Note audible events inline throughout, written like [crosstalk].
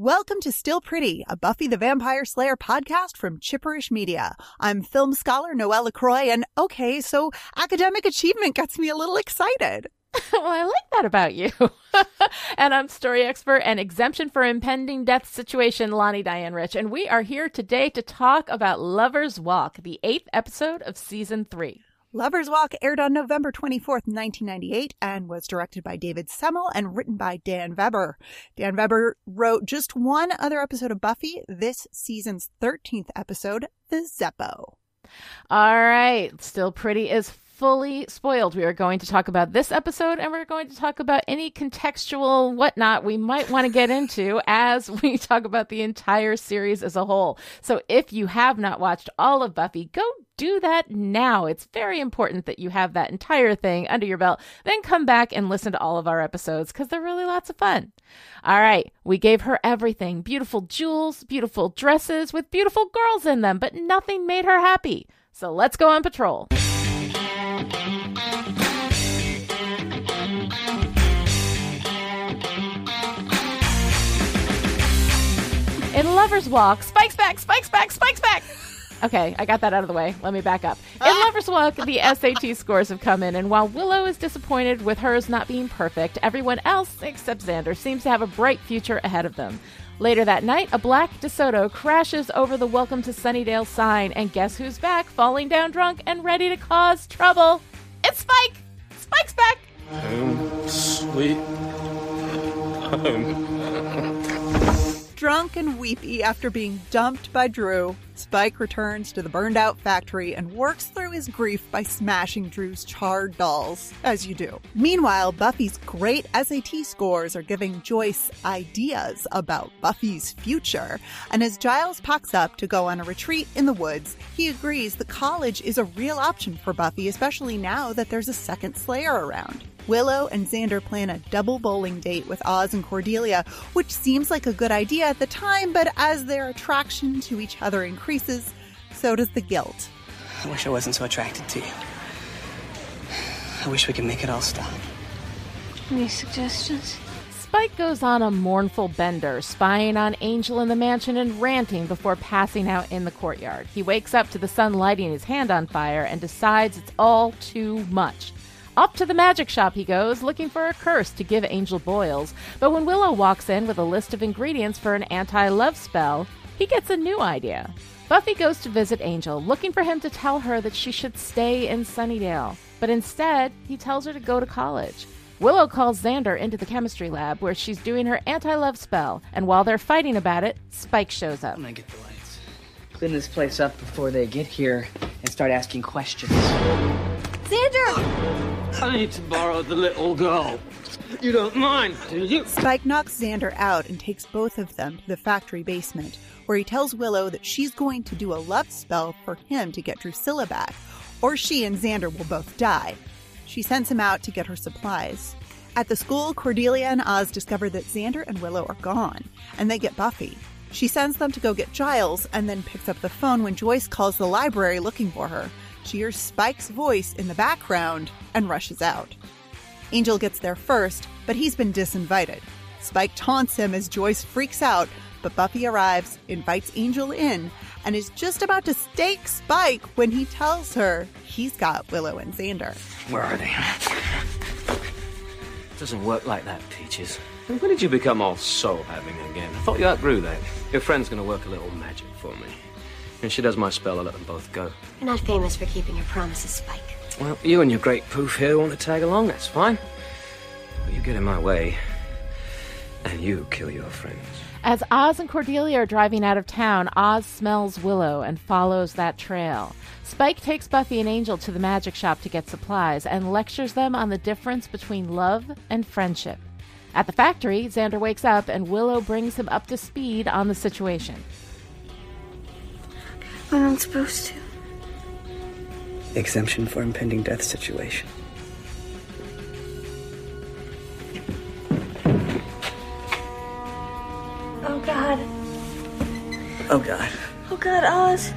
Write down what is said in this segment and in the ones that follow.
Welcome to Still Pretty, a Buffy the Vampire Slayer podcast from Chipperish Media. I'm film scholar Noelle LaCroix, and okay, so academic achievement gets me a little excited. [laughs] well, I like that about you. [laughs] and I'm story expert and exemption for impending death situation, Lani Diane Rich. And we are here today to talk about Lover's Walk, the eighth episode of season three. Lover's Walk aired on November 24th, 1998, and was directed by David Semel and written by Dan Vebber. Dan Vebber wrote just one other episode of Buffy, this season's 13th episode, The Zeppo. All right, Still Pretty is fully spoiled. We are going to talk about this episode and we're going to talk about any contextual whatnot we might want to get into [laughs] as we talk about the entire series as a whole. So if you have not watched all of Buffy, go do that now. It's very important that you have that entire thing under your belt. Then come back and listen to all of our episodes because they're really lots of fun. All right, we gave her everything beautiful jewels, beautiful dresses with beautiful girls in them, but nothing made her happy. So let's go on patrol. In Lover's Walk, Spike's back, Spike's back, Spike's back. Okay, I got that out of the way. Let me back up. In ah. Lover's Walk, the SAT scores have come in, and while Willow is disappointed with hers not being perfect, everyone else, except Xander, seems to have a bright future ahead of them. Later that night, a black DeSoto crashes over the Welcome to Sunnydale sign, and guess who's back, falling down drunk and ready to cause trouble? It's Spike! Spike's back! Home, sweet home. Drunk and weepy after being dumped by Drew, Spike returns to the burned out factory and works through his grief by smashing Drew's charred dolls, as you do. Meanwhile, Buffy's great SAT scores are giving Joyce ideas about Buffy's future, and as Giles packs up to go on a retreat in the woods, he agrees the college is a real option for Buffy, especially now that there's a second Slayer around. Willow and Xander plan a double bowling date with Oz and Cordelia, which seems like a good idea at the time, but as their attraction to each other increases, so does the guilt. I wish I wasn't so attracted to you. I wish we could make it all stop. Any suggestions? Spike goes on a mournful bender, spying on Angel in the mansion and ranting before passing out in the courtyard. He wakes up to the sun lighting his hand on fire and decides it's all too much. Up to the magic shop he goes, looking for a curse to give Angel boils. But when Willow walks in with a list of ingredients for an anti love spell, he gets a new idea. Buffy goes to visit Angel, looking for him to tell her that she should stay in Sunnydale. But instead, he tells her to go to college. Willow calls Xander into the chemistry lab where she's doing her anti love spell, and while they're fighting about it, Spike shows up. I'm gonna get the lights. Clean this place up before they get here and start asking questions. Xander! I need to borrow the little girl. You don't mind, do you? Spike knocks Xander out and takes both of them to the factory basement, where he tells Willow that she's going to do a love spell for him to get Drusilla back, or she and Xander will both die. She sends him out to get her supplies. At the school, Cordelia and Oz discover that Xander and Willow are gone, and they get Buffy. She sends them to go get Giles and then picks up the phone when Joyce calls the library looking for her. She hears Spike's voice in the background and rushes out. Angel gets there first, but he's been disinvited. Spike taunts him as Joyce freaks out, but Buffy arrives, invites Angel in, and is just about to stake Spike when he tells her he's got Willow and Xander. Where are they? Doesn't work like that, Peaches. When did you become all soul having again? I thought you outgrew that. Your friend's gonna work a little magic for me. And she does my spell, I let them both go. You're not famous for keeping your promises, Spike. Well, you and your great poof here want to tag along, that's fine. But you get in my way, and you kill your friends. As Oz and Cordelia are driving out of town, Oz smells Willow and follows that trail. Spike takes Buffy and Angel to the magic shop to get supplies and lectures them on the difference between love and friendship. At the factory, Xander wakes up and Willow brings him up to speed on the situation. I'm not supposed to. Exemption for impending death situation. Oh God. Oh god. Oh God, Oz.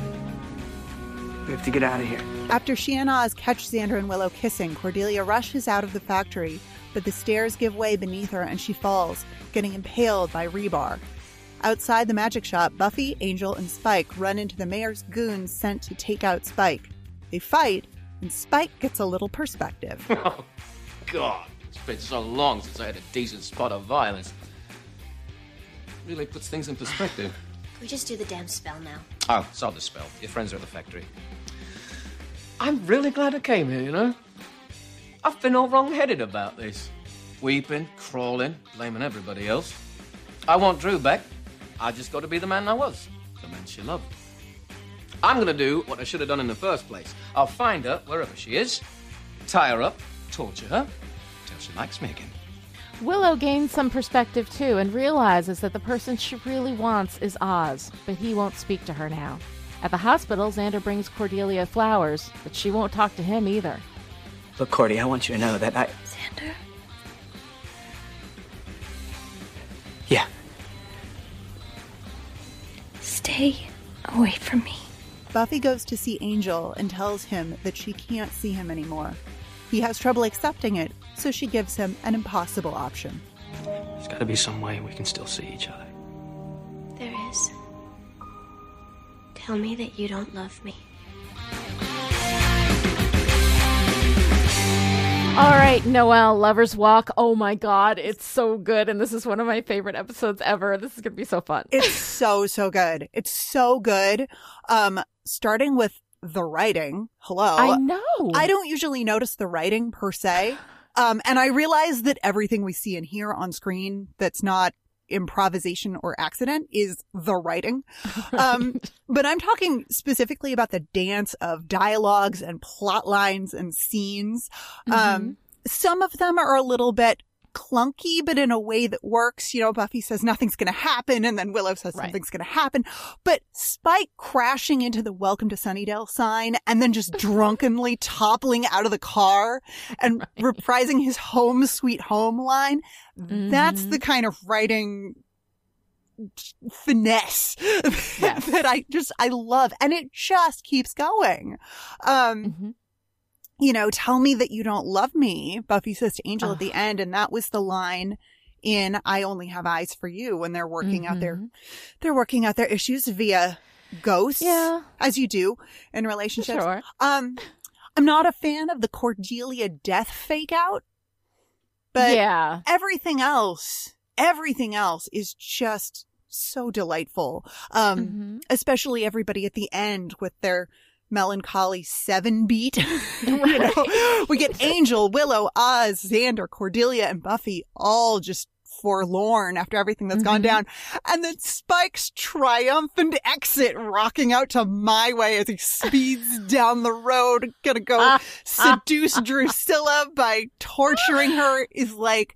We have to get out of here. After she and Oz catch Xander and Willow kissing, Cordelia rushes out of the factory, but the stairs give way beneath her and she falls, getting impaled by rebar. Outside the magic shop, Buffy, Angel, and Spike run into the mayor's goons sent to take out Spike. They fight, and Spike gets a little perspective. [laughs] Oh, God. It's been so long since I had a decent spot of violence. Really puts things in perspective. Can [sighs] we just do the damn spell now? Oh, saw the spell. Your friends are at the factory. I'm really glad I came here, you know? I've been all wrong headed about this. Weeping, crawling, blaming everybody else. I want Drew back. I just got to be the man I was, the man she loved. I'm gonna do what I should have done in the first place. I'll find her wherever she is, tie her up, torture her, till she likes me again. Willow gains some perspective too and realizes that the person she really wants is Oz, but he won't speak to her now. At the hospital, Xander brings Cordelia flowers, but she won't talk to him either. Look, Cordy, I want you to know that I. Xander? Stay away from me. Buffy goes to see Angel and tells him that she can't see him anymore. He has trouble accepting it, so she gives him an impossible option. There's gotta be some way we can still see each other. There is. Tell me that you don't love me. All right, Noelle, Lover's Walk. Oh my God, it's so good. And this is one of my favorite episodes ever. This is going to be so fun. It's [laughs] so, so good. It's so good. Um, starting with the writing. Hello. I know. I don't usually notice the writing per se. Um, and I realize that everything we see and hear on screen that's not improvisation or accident is the writing. [laughs] Um, but I'm talking specifically about the dance of dialogues and plot lines and scenes. Um, some of them are a little bit clunky, but in a way that works. You know, Buffy says nothing's going to happen, and then Willow says Right. something's going to happen. But Spike crashing into the Welcome to Sunnydale sign and then just [laughs] drunkenly toppling out of the car and reprising his home sweet home line. That's the kind of writing finesse [laughs] Yes. that I just, I love. And it just keeps going. Um, Mhm. You know, tell me that you don't love me, Buffy says to Angel at the end. And that was the line in I Only Have Eyes for You when they're working out their, Mhm. they're working out their issues via ghosts. Yeah. As you do in relationships. Sure. Um, I'm not a fan of the Cordelia death fake out, but yeah. everything else, everything else is just so delightful. Um, Mhm. especially everybody at the end with their melancholy seven beat. [laughs] you know, we get Angel, Willow, Oz, Xander, Cordelia, and Buffy all just forlorn after everything that's gone Mhm. down. And then Spike's triumphant exit rocking out to my way as he speeds [laughs] down the road, gonna go Ah, seduce Drusilla by torturing her is like,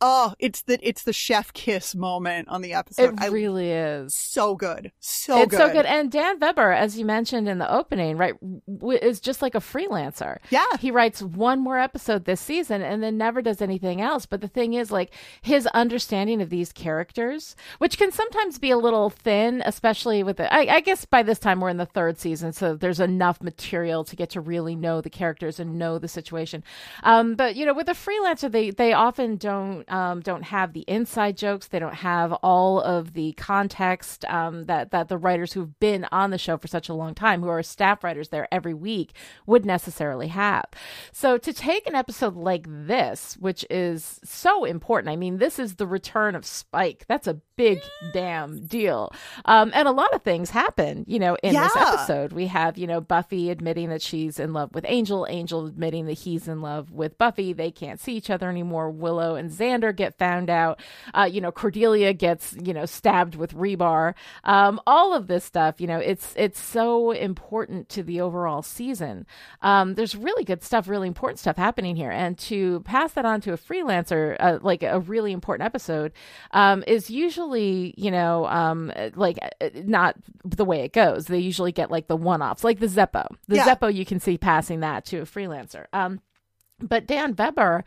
oh, it's the, it's the chef kiss moment on the episode. It I really is. so good. So it's good. so good. And Dan Vebber, as you mentioned in the opening, right, w- is just like a freelancer. Yeah. He writes one more episode this season and then never does anything else. But the thing is, like, his understanding of these characters, which can sometimes be a little thin, especially with the, I, I guess by this time we're in the third season, so there's enough material to get to really know the characters and know the situation. Um, but, you know, with a freelancer, they, they often don't, um, don't have the inside jokes. They don't have all of the context, um, that, that the writers who've been on the show for such a long time, who are staff writers there every week, would necessarily have. So to take an episode like this, which is so important, I mean, this is the return of Spike. That's a big damn deal. Um, and a lot of things happen, you know, in this episode. We have, you know, Buffy admitting that she's in love with Angel, Angel admitting that he's in love with Buffy. They can't see each other anymore. Willow and Xander get found out. Uh, you know, Cordelia gets, you know, stabbed with rebar. Um, all of this stuff, you know, it's it's so important to the overall season. Um, there's really good stuff, really important stuff happening here, and to pass that on to a freelancer, uh, like a really important episode, um, is usually, you know, um, like uh, not the way it goes. They usually get like the one-offs, like the Zeppo. The Yeah. Zeppo, you can see passing that to a freelancer. Um, But Dan Vebber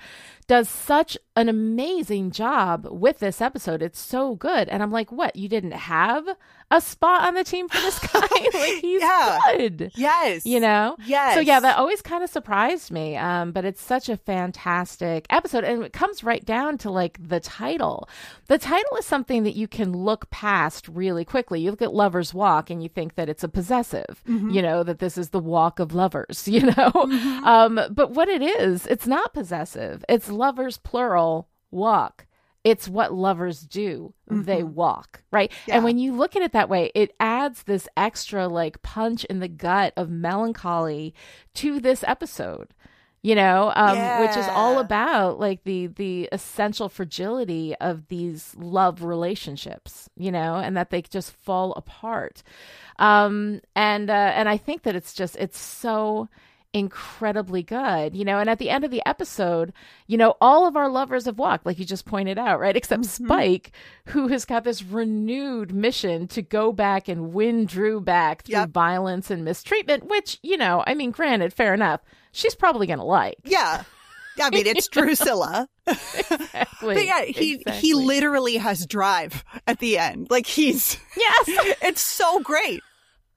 does such an amazing job with this episode. It's so good. And I'm like, what? You didn't have a spot on the team for this guy? [laughs] like, [laughs] he's Yeah. good. Yes. You know? Yes. So, yeah, that always kind of surprised me. Um, but it's such a fantastic episode. And it comes right down to like the title. The title is something that you can look past really quickly. You look at Lover's Walk and you think that it's a possessive, you know, that this is the walk of lovers, [laughs] you know? Um, but what it is, it's not possessive. It's lovers plural walk. It's what lovers do. They walk, right? Yeah. And when you look at it that way, it adds this extra like punch in the gut of melancholy to this episode. You know, um, which is all about like the the essential fragility of these love relationships, you know, and that they just fall apart. Um, and uh, and I think that it's just it's so incredibly good, you know. And at the end of the episode, you know, all of our lovers have walked, like you just pointed out, right? Except Mm-hmm. Spike, who has got this renewed mission to go back and win Drew back through Yep. violence and mistreatment, which, you know, I mean, granted, fair enough. She's probably going to like. Yeah. I mean, it's [laughs] Drusilla. Exactly. But yeah, he he literally has drive at the end. Like he's Yes. [laughs] it's so great.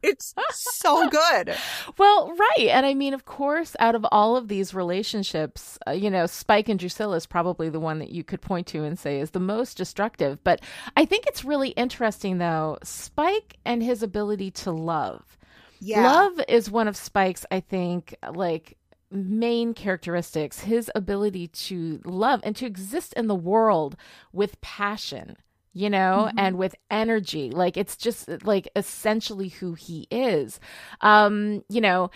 It's so good. [laughs] Well, right. And I mean, of course, out of all of these relationships, uh, you know, Spike and Drusilla is probably the one that you could point to and say is the most destructive. But I think it's really interesting, though, Spike and his ability to love. Yeah. Love is one of Spike's, I think, like main characteristics his ability to love and to exist in the world with passion you know and with energy like it's just like essentially who he is um you know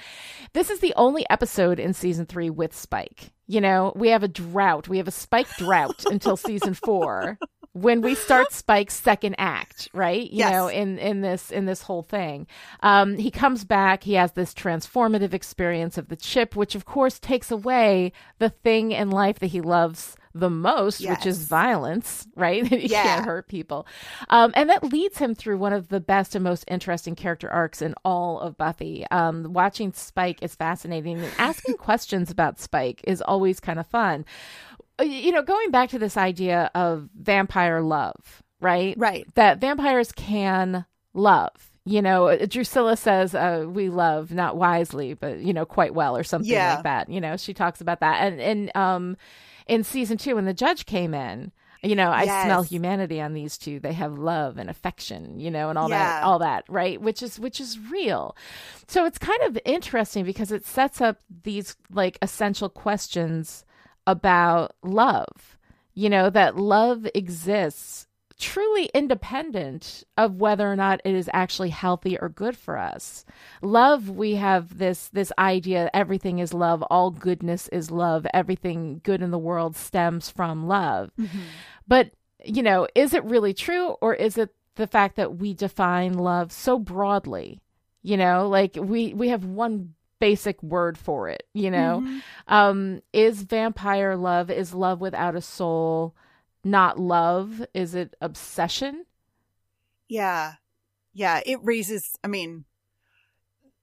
this is the only episode in season 3 with spike you know we have a drought we have a spike drought [laughs] until season 4 when we start Spike's second act, right? You Yes. know, in in this in this whole thing, um, he comes back. He has this transformative experience of the chip, which of course takes away the thing in life that he loves the most, which is violence, right? [laughs] he Yeah. can't hurt people, um, and that leads him through one of the best and most interesting character arcs in all of Buffy. Um, watching Spike is fascinating, and asking [laughs] questions about Spike is always kind of fun Uh, you know, going back to this idea of vampire love, right? Right. That vampires can love. You know, Drusilla says, uh, "We love not wisely, but you know, quite well," or something Yeah. like that. You know, she talks about that, and and um, in season two, when the judge came in, you know, I smell humanity on these two. They have love and affection, you know, and all Yeah. that, all that, right? Which is which is real. So it's kind of interesting because it sets up these like essential questions about love. You know, that love exists truly independent of whether or not it is actually healthy or good for us. Love, we have this this idea everything is love, all goodness is love, everything good in the world stems from love. But, you know, is it really true or is it the fact that we define love so broadly? You know, like we we have one basic word for it, you know. Um is vampire love is love without a soul not love? Is it obsession? Yeah. Yeah. It raises, I mean,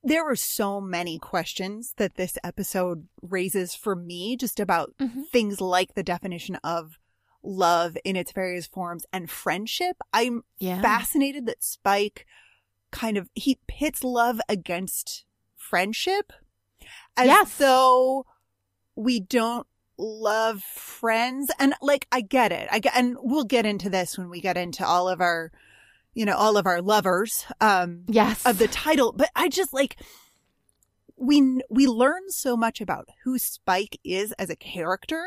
there are so many questions that this episode raises for me just about Mhm. things like the definition of love in its various forms and friendship. I'm Yeah. fascinated that Spike kind of he pits love against friendship as Yes. though we don't love friends and like I get it. I get and we'll get into this when we get into all of our you know all of our lovers um Yes. of the title but I just like we we learn so much about who Spike is as a character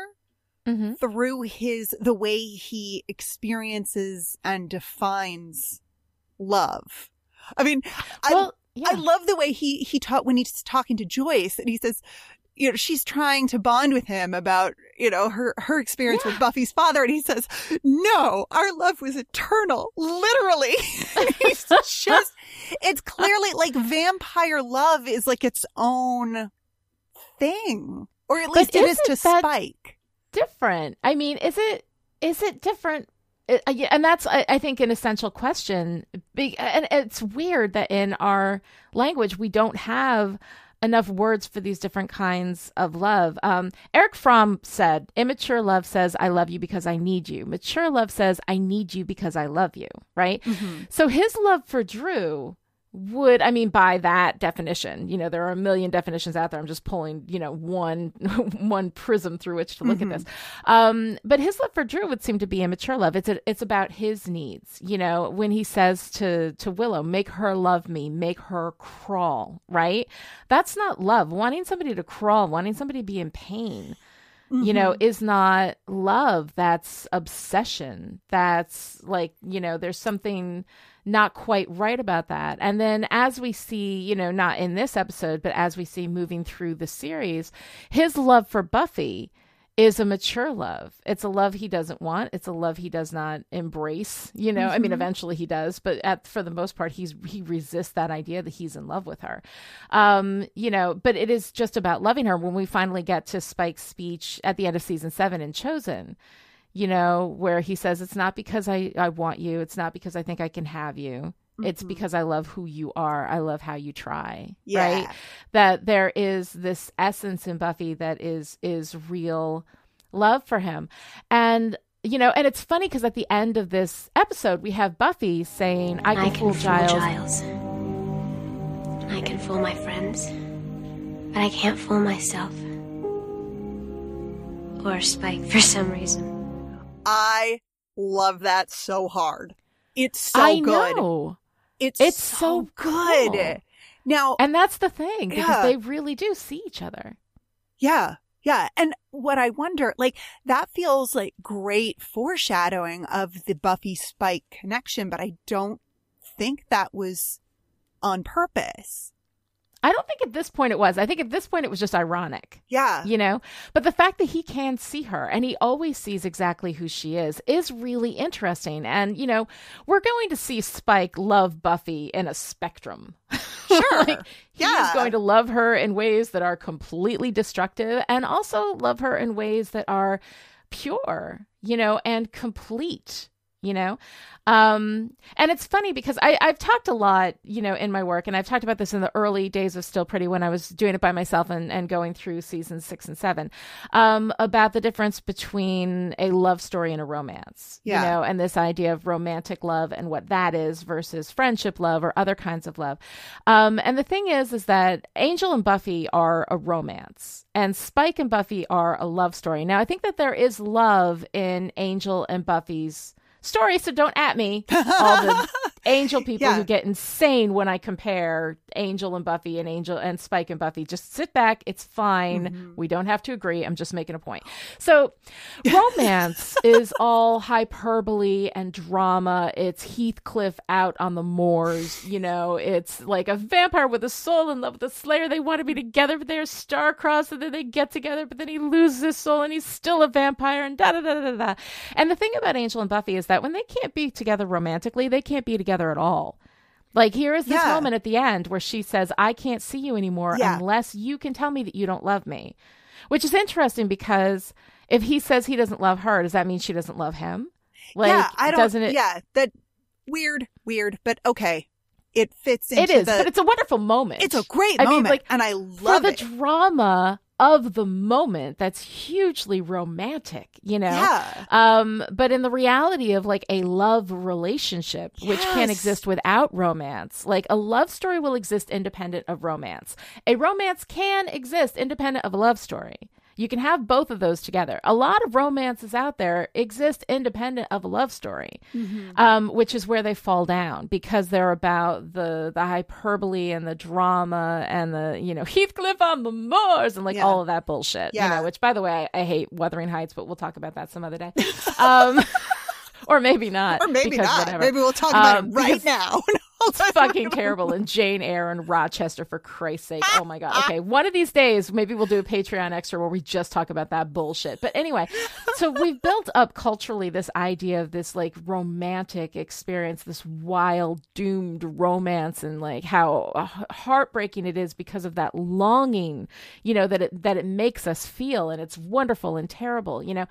hmm through his the way he experiences and defines love. I mean, I yeah. I love the way he he taught when he's talking to Joyce and he says, you know, she's trying to bond with him about, you know, her her experience with Buffy's father and he says, "No, our love was eternal." Literally. [laughs] he's just it's clearly like vampire love is like its own thing. Or at least it to that- Spike. different. I mean, is it is it different? Uh, and that's I think an essential question. And it's weird that in our language we don't have enough words for these different kinds of love. Um, Erich Fromm said, "Immature love says I love you because I need you. Mature love says I need you because I love you." Right. Mm-hmm. So his love for Drew would i mean by that definition you know there are a million definitions out there. I'm just pulling you know one [laughs] one prism through which to look Mm-hmm. at this. Um but his love for drew would seem to be immature love. It's a, it's about his needs you know when he says to to willow make her love me make her crawl right? That's not love. Wanting somebody to crawl wanting somebody to be in pain you know Mm-hmm. is not love. That's obsession. That's like you know there's something not quite right about that. And then as we see you know not in this episode but as we see moving through the series his love for buffy is a mature love. It's a love he doesn't want. It's a love he does not embrace you know i mean eventually he does but at for the most part he's he resists that idea that he's in love with her. Um you know but it is just about loving her. When we finally get to spike's speech at the end of season seven in chosen you know where he says it's not because i i want you it's not because i think i can have you it's mm-hmm. because i love who you are i love how you try right that there is this essence in buffy that is is real love for him and you know and it's funny because at the end of this episode we have buffy saying i can, I can fool fool giles Giles. And I can fool my friends. But I can't fool myself. Or Spike for some reason. I love that so hard. It's so i good. know It's It's so, so good. cool. Now, and that's the thing because Yeah. they really do see each other yeah, yeah. And what I wonder, like, that feels like great foreshadowing of the Buffy Spike connection, but I don't think that was on purpose. I don't think at this point it was i think at this point it was just ironic Yeah. you know but the fact that he can see her and he always sees exactly who she is is really interesting and you know we're going to see spike love buffy in a spectrum [laughs] Sure. like, he Yeah. is going to love her in ways that are completely destructive and also love her in ways that are pure you know and complete you know? Um and it's funny because i i've talked a lot you know in my work and i've talked about this in the early days of still pretty when i was doing it by myself and and going through seasons six and seven um about the difference between a love story and a romance Yeah. you know and this idea of romantic love and what that is versus friendship love or other kinds of love. Um and the thing is is that angel and buffy are a romance and spike and buffy are a love story. Now i think that there is love in angel and buffy's story so don't at me. All the [laughs] angel people Yeah. who get insane when i compare angel and buffy and angel and spike and buffy. Just sit back. It's fine. Mm-hmm. We don't have to agree. I'm just making a point. So [laughs] romance is all hyperbole and drama. It's heathcliff out on the moors you know. It's like a vampire with a soul in love with a slayer. They want to be together but they're star-crossed and then they get together but then he loses his soul and he's still a vampire and da da da da da. And the thing about angel and buffy is that when they can't be together romantically they can't be together at all like here is this Yeah. moment at the end where she says i can't see you anymore Yeah. unless you can tell me that you don't love me which is interesting because if he says he doesn't love her does that mean she doesn't love him like yeah, I don't. doesn't it Yeah, that weird, weird, but okay. It fits into it is the. but it's a wonderful moment it's a great I mean, moment, like, and I for love the it. drama of the moment that's hugely romantic you know? Yeah. um but in the reality of like a love relationship which can't exist without romance like a love story will exist independent of romance. A romance can exist independent of a love story you can have both of those together. A lot of romances out there exist independent of a love story, um, which is where they fall down because they're about the the hyperbole and the drama and the you know [laughs] Heathcliff on the moors and like Yeah. all of that bullshit. You Yeah. know, which by the way, I, I hate Wuthering Heights, but we'll talk about that some other day. [laughs] Um, [laughs] or maybe not. or maybe not. whatever. Maybe we'll talk about Um, it right because- now. It's fucking terrible. And Jane Eyre and Rochester, for Christ's sake. Oh my God. [laughs] Okay. One of these days, maybe we'll do a Patreon extra where we just talk about that bullshit. But anyway, so we've built up culturally this idea of this like romantic experience, this wild, doomed romance, and like how heartbreaking it is because of that longing, you know, that it, that it makes us feel. And it's wonderful and terrible, you know.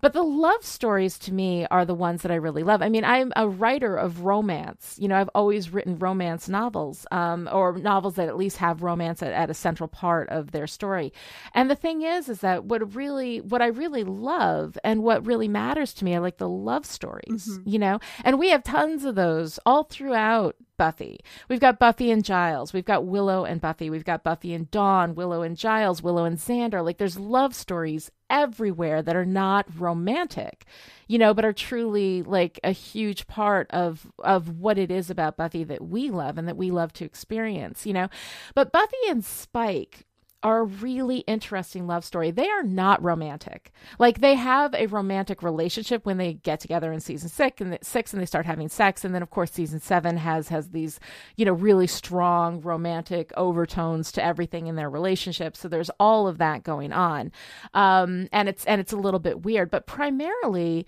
But the love stories to me are the ones that I really love. I mean, I'm a writer of romance. You know, I've always written romance novels, um, or novels that at least have romance at, at a central part of their story. And the thing is, is that what really, what I really love and what really matters to me I like the love stories, Mm-hmm. you know. And we have tons of those all throughout Buffy. We've got Buffy and Giles. We've got Willow and Buffy. We've got Buffy and Dawn, Willow and Giles, Willow and Xander. Like there's love stories everywhere that are not romantic, you know, but are truly like a huge part of of what it is about Buffy that we love and that we love to experience, you know. But Buffy and Spike are a really interesting love story. They are not romantic. Like they have a romantic relationship when they get together in season six and six and they start having sex. And then of course season seven has has these, you know, really strong romantic overtones to everything in their relationship. So there's all of that going on. Um and it's and it's a little bit weird. But primarily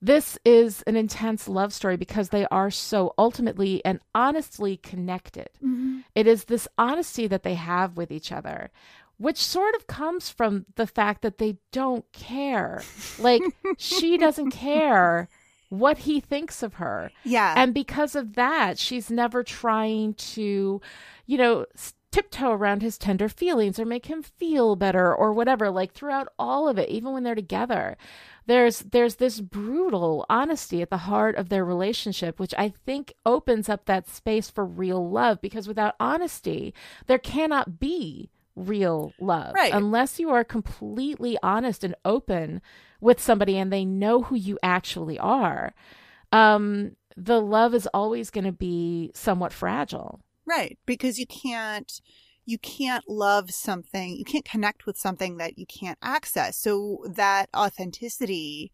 this is an intense love story because they are so ultimately and honestly connected. Mm-hmm. It is this honesty that they have with each other, which sort of comes from the fact that they don't care. Like, she [laughs] doesn't care what he thinks of her. Yeah. And because of that, she's never trying to, you know, s- tiptoe around his tender feelings or make him feel better or whatever. Like throughout all of it, even when they're together, there's there's this brutal honesty at the heart of their relationship, which I think opens up that space for real love. Because without honesty, there cannot be real love Right. unless you are completely honest and open with somebody and they know who you actually are um the love is always going to be somewhat fragile Right, because you can't you can't love something, you can't connect with something that you can't access. So that authenticity,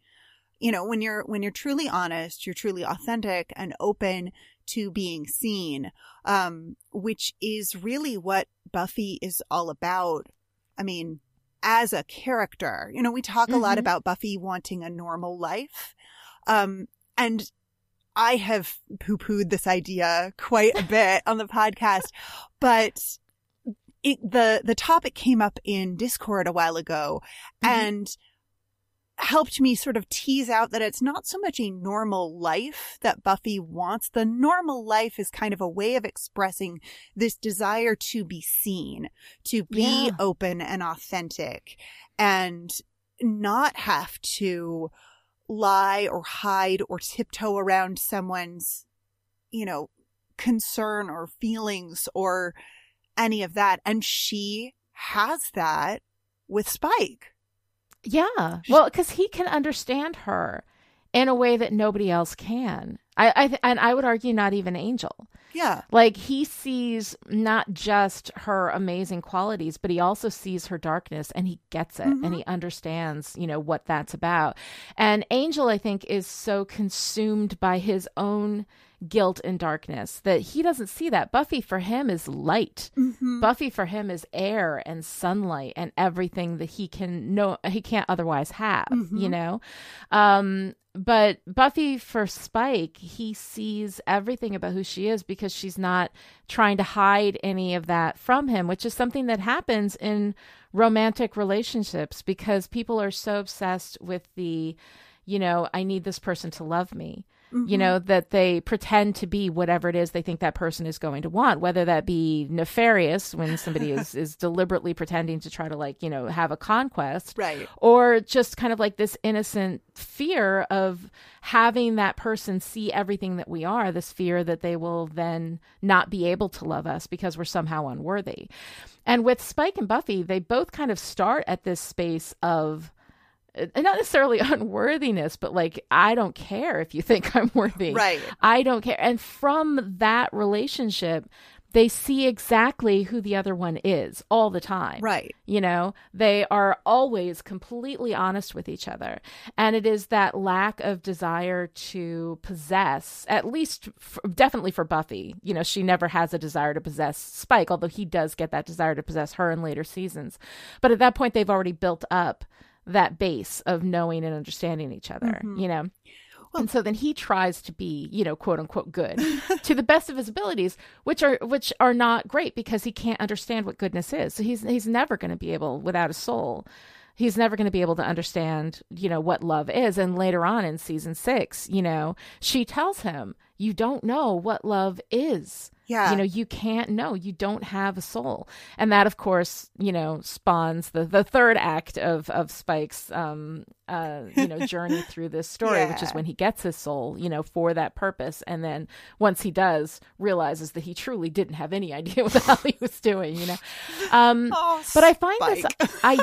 you know, when you're when you're truly honest, you're truly authentic and open to being seen, um, which is really what Buffy is all about. I mean, as a character, you know, we talk a lot Mhm. about Buffy wanting a normal life. Um, and I have poo pooed this idea quite a bit on the podcast, but it, the, the topic came up in Discord a while ago Mhm. and helped me sort of tease out that it's not so much a normal life that Buffy wants. The normal life is kind of a way of expressing this desire to be seen, to be Yeah. open and authentic and not have to lie or hide or tiptoe around someone's, you know, concern or feelings or any of that. And she has that with Spike. yeah well because he can understand her in a way that nobody else can. I, I th- and i would argue not even angel. Yeah. like he sees not just her amazing qualities but he also sees her darkness and he gets it and mm-hmm. he understands you know what that's about. And angel i think is so consumed by his own guilt and darkness that he doesn't see that. Buffy for him is light. Mm-hmm. Buffy for him is air and sunlight and everything that he can know he can't otherwise have you mm-hmm. know? Um but Buffy for Spike, he sees everything about who she is because she's not trying to hide any of that from him, which is something that happens in romantic relationships because people are so obsessed with the, you know, I need this person to love me. You mm-hmm. know, that they pretend to be whatever it is they think that person is going to want, whether that be nefarious when somebody is, [laughs] is deliberately pretending to try to, like, you know, have a conquest Right. or just kind of like this innocent fear of having that person see everything that we are this fear that they will then not be able to love us because we're somehow unworthy and with spike and buffy they both kind of start at this space of uh, not necessarily [laughs] unworthiness but like i don't care if you [laughs] think i'm worthy Right. i don't care and from that relationship they see exactly who the other one is all the time Right. you know, they are always completely honest with each other. And it is that lack of desire to possess, at least f definitely for Buffy. You know, she never has a desire to possess Spike, although he does get that desire to possess her in later seasons. But at that point, they've already built up that base of knowing and understanding each other, mm-hmm. you know? and so then he tries to be, you know, quote unquote good to the best of his abilities, which are which are not great because he can't understand what goodness is. So he's he's never going to be able without a soul. He's never going to be able to understand, you know, what love is. And later on in season 6, you know, she tells him, you don't know what love is. Yeah. You know, you can't know. You don't have a soul. And that of course, you know, spawns the the third act of of Spike's um uh you know [laughs] journey through this story, which is when he gets his soul, you know, for that purpose. And then once he does, realizes that he truly didn't have any [laughs] idea what the hell he was doing, you know. Um [laughs] Oh, but I find this I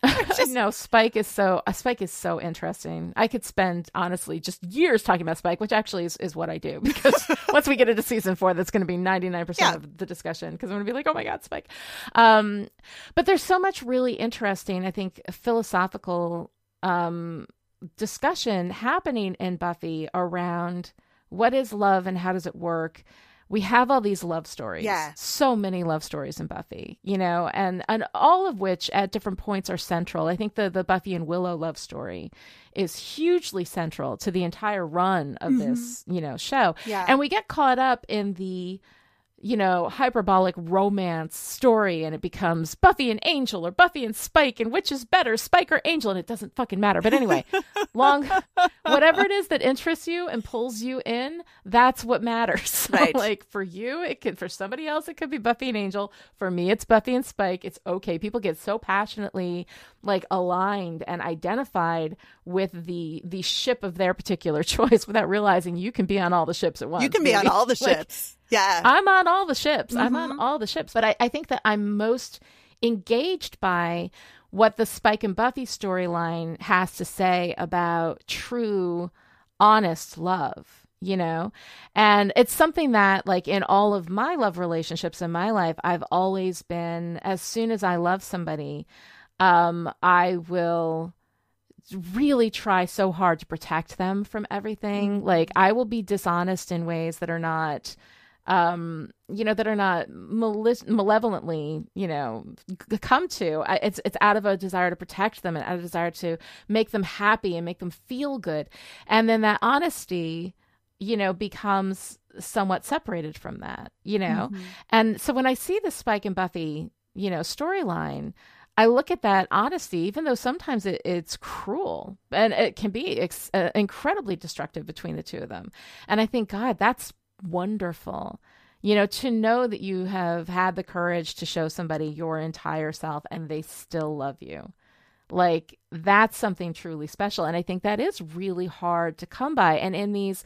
[laughs] I know Spike is so uh, Spike is so interesting. I could spend honestly just years talking about Spike, which actually is, is what I do [laughs] because [laughs] once we get into season four, that's going to be ninety nine percent of the discussion because I'm going to be like, oh my god, Spike. Um, but there's so much really interesting, I think, philosophical um, discussion happening in Buffy around what is love and how does it work. We have all these love stories. Yeah. So many love stories in Buffy, you know, and, and all of which at different points are central. I think the, the Buffy and Willow love story is hugely central to the entire run of mm-hmm. this, you know, show. Yeah. And we get caught up in the you know, hyperbolic romance story and it becomes Buffy and Angel or Buffy and Spike and which is better, Spike or Angel, and it doesn't fucking matter. But anyway, [laughs] long whatever it is that interests you and pulls you in, that's what matters. [laughs] So, Right. like for you, it could for somebody else it could be Buffy and Angel. For me, it's Buffy and Spike. It's okay. People get so passionately like aligned and identified with the the ship of their particular [laughs] choice without realizing you can be on all the ships at once. you can be on all the Like, ships. Yeah. I'm on all the ships. I'm Mm-hmm. on all the ships. But I, I think that I'm most engaged by what the Spike and Buffy storyline has to say about true, honest love, you know? And it's something that, like, in all of my love relationships in my life, I've always been, as soon as I love somebody, um, I will really try so hard to protect them from everything. Like I will be dishonest in ways that are not um you know that are not male- malevolently you know g- come to. I, it's it's out of a desire to protect them and out of a desire to make them happy and make them feel good. And then that honesty you know becomes somewhat separated from that you know? And so when i see the spike and buffy you know storyline I look at that honesty, even though sometimes it, it's cruel and it can be ex- uh, incredibly destructive between the two of them. And I think, God, that's wonderful. You know, to know that you have had the courage to show somebody your entire self and they still love you. Like, that's something truly special. And I think that is really hard to come by. And in these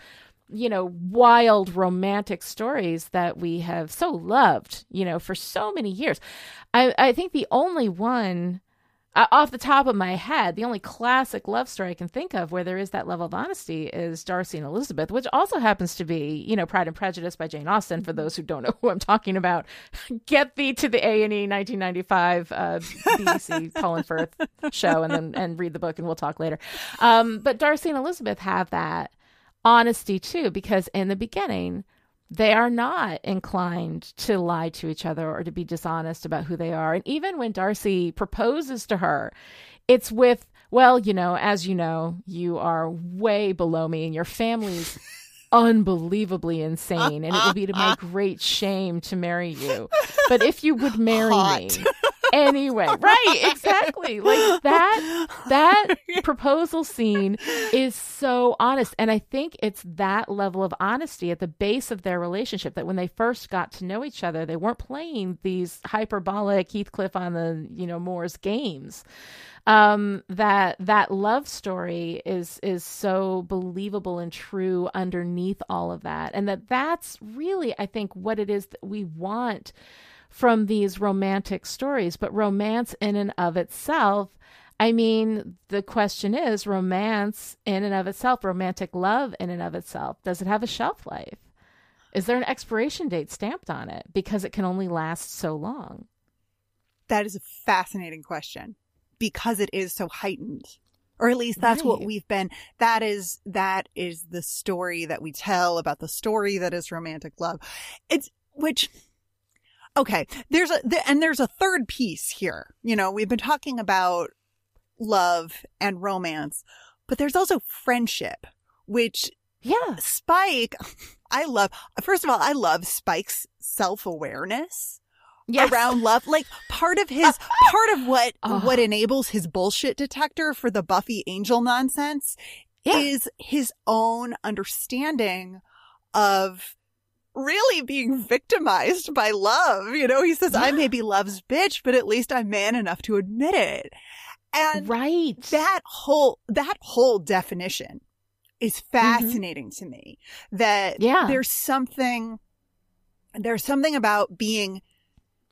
you know, wild romantic stories that we have so loved, you know, for so many years. I, I think the only one uh, off the top of my head, the only classic love story I can think of where there is that level of honesty is Darcy and Elizabeth, which also happens to be, you know, Pride and Prejudice by Jane Austen. For those who don't know who I'm talking about, [laughs] get thee to the A and E 1995 uh, BBC [laughs] Colin Firth show, and then and read the book, and we'll talk later. Um, but Darcy and Elizabeth have that honesty too, because in the beginning, they are not inclined to lie to each other or to be dishonest about who they are. And even when Darcy proposes to her, it's with, well, you know, as you know, you are way below me and your family's [laughs] unbelievably insane and it will be to my [laughs] great shame to marry you. But if you would marry Hot. me [laughs] anyway, right, exactly. Like that that [laughs] proposal scene is so honest. And I think it's that level of honesty at the base of their relationship that when they first got to know each other, they weren't playing these hyperbolic Heathcliff on the, you know, moors games. Um that that love story is is so believable and true underneath all of that. And that that's really i think what it is that we want from these romantic stories but romance in and of itself i mean the question is romance in and of itself romantic love in and of itself does it have a shelf life is there an expiration date stamped on it because it can only last so long That is a fascinating question because it is so heightened. Or at least that's what we've been. That is that is the story that we tell about the story that is romantic love. It's which okay, there's a th- and there's a third piece here. You know, we've been talking about love and romance, but there's also friendship, which yeah Spike [laughs] I love first of all, I love Spike's self-awareness yes. around love. Like part of his [laughs] part of what Ugh. what enables his bullshit detector for the Buffy Angel nonsense Yeah. is his own understanding of really being victimized by love. You know, he says, I may be love's bitch, but at least I'm man enough to admit it. And right. that whole, that whole definition is fascinating mm-hmm. to me that yeah. there's something, there's something about being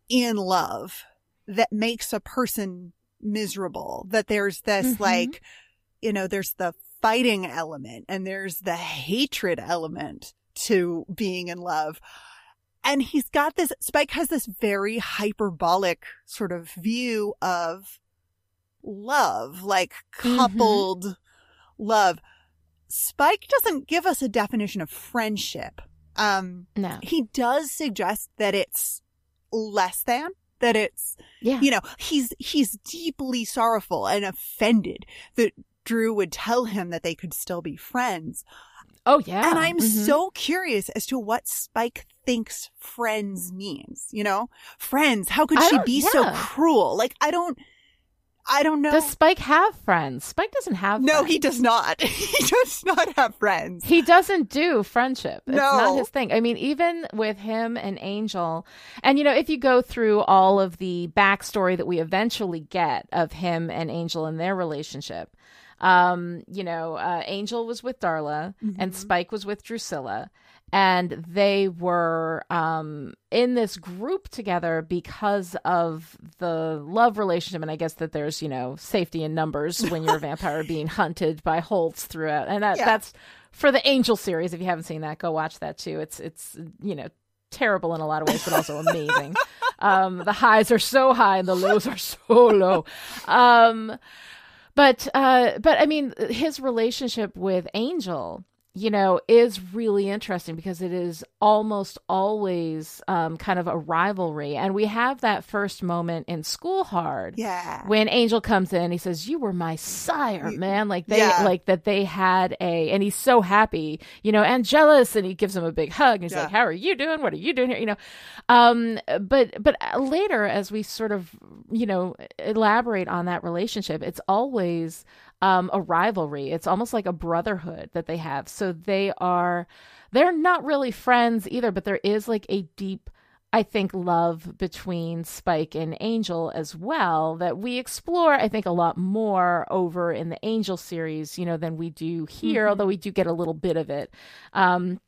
in love that makes a person miserable, that there's this mm-hmm. like, you know, there's the fighting element and there's the hatred element to being in love. And he's got this, Spike has this very hyperbolic sort of view of love, like mm-hmm. coupled mm-hmm. love. Spike doesn't give us a definition of friendship. Um, no. He does suggest that it's less than, that it's, yeah. you know, he's, he's deeply sorrowful and offended that Drew would tell him that they could still be friends. Oh, yeah. And I'm mm-hmm. so curious as to what Spike thinks friends means, you know? Friends, how could she be yeah. so cruel? Like, I don't. I don't know. Does Spike have friends? Spike doesn't have No, friends. he does not. [laughs] he does not have friends. He doesn't do friendship. It's not his thing. I mean, even with him and Angel, and you know, if you go through all of the backstory that we eventually get of him and Angel and their relationship, um, you know, uh, Angel was with Darla mm-hmm. and Spike was with Drusilla. And they were um, in this group together because of the love relationship. And I guess that there's, you know, safety in numbers when you're a vampire being [laughs] hunted by Holtz throughout. And that, yeah. that's for the Angel series. If you haven't seen that, go watch that too. It's, it's, you know, terrible in a lot of ways, but also amazing. [laughs] um, the highs are so high and the lows are so low. Um, but uh, but I mean, his relationship with Angel you know, is really interesting because it is almost always um, kind of a rivalry. And we have that first moment in School Hard. Yeah. When Angel comes in, he says, You were my sire, man. Like they, yeah. like that they had a, and he's so happy, you know, and jealous. And he gives him a big hug. And he's yeah. like, How are you doing? What are you doing here? You know, um, but, but later, as we sort of, you know, elaborate on that relationship, it's always, um, a rivalry. It's almost like a brotherhood that they have. So they are, they're not really friends either, but there is like a deep, I think, love between Spike and Angel as well that we explore, I think, a lot more over in the Angel series, you know, than we do here, mm-hmm. although we do get a little bit of it. Um,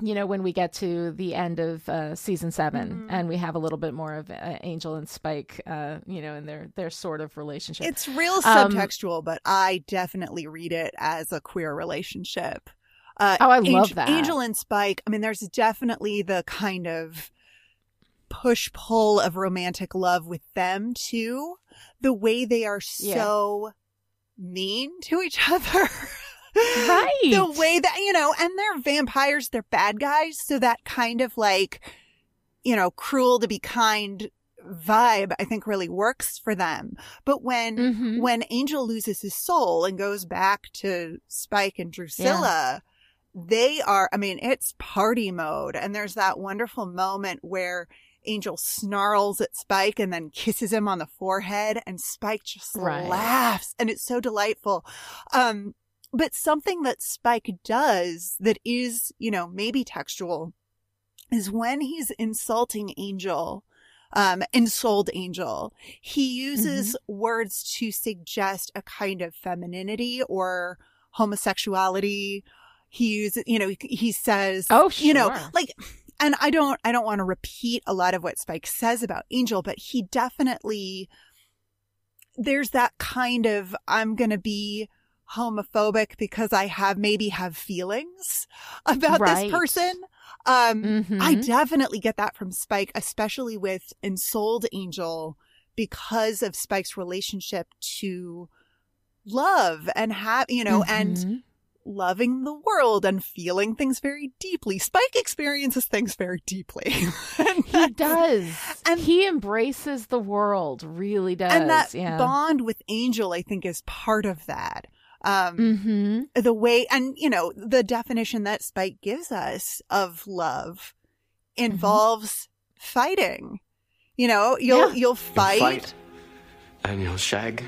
you know, when we get to the end of uh, season 7 mm-hmm. and we have a little bit more of uh, Angel and Spike, uh, you know, in their their sort of relationship. It's real um, subtextual, um, but I definitely read it as a queer relationship. Uh, oh, I Angel, love that. Angel and Spike. I mean, there's definitely the kind of push pull of romantic love with them too. The way they are so yeah. mean to each [laughs] other. Right. the way that, you know, and they're vampires, they're bad guys. So that kind of like, you know, cruel to be kind vibe, I think really works for them. But when, mm-hmm. when Angel loses his soul and goes back to Spike and Drusilla, yeah. they are, I mean, it's party mode. And there's that wonderful moment where Angel snarls at Spike and then kisses him on the forehead and Spike just right. laughs and it's so delightful. Um, but something that Spike does that is, you know, maybe textual is when he's insulting Angel, um, ensouled Angel, he uses mm-hmm. words to suggest a kind of femininity or homosexuality. He uses, you know, he says, oh, sure. you know, like, and I don't, I don't want to repeat a lot of what Spike says about Angel, but he definitely, there's that kind of, I'm going to be homophobic because I have maybe have feelings about right. this person. Um, mm-hmm. I definitely get that from Spike, especially with Ensouled Angel because of Spike's relationship to love and have, you know, mm-hmm. and loving the world and feeling things very deeply. Spike experiences things very deeply. [laughs] he does. And he embraces the world, really does. And that yeah. bond with Angel, I think, is part of that. Um, mm-hmm. the way, and you know, the definition that Spike gives us of love involves mm-hmm. fighting. You know, you'll, yeah. you'll fight. You'll fight. And you'll shag.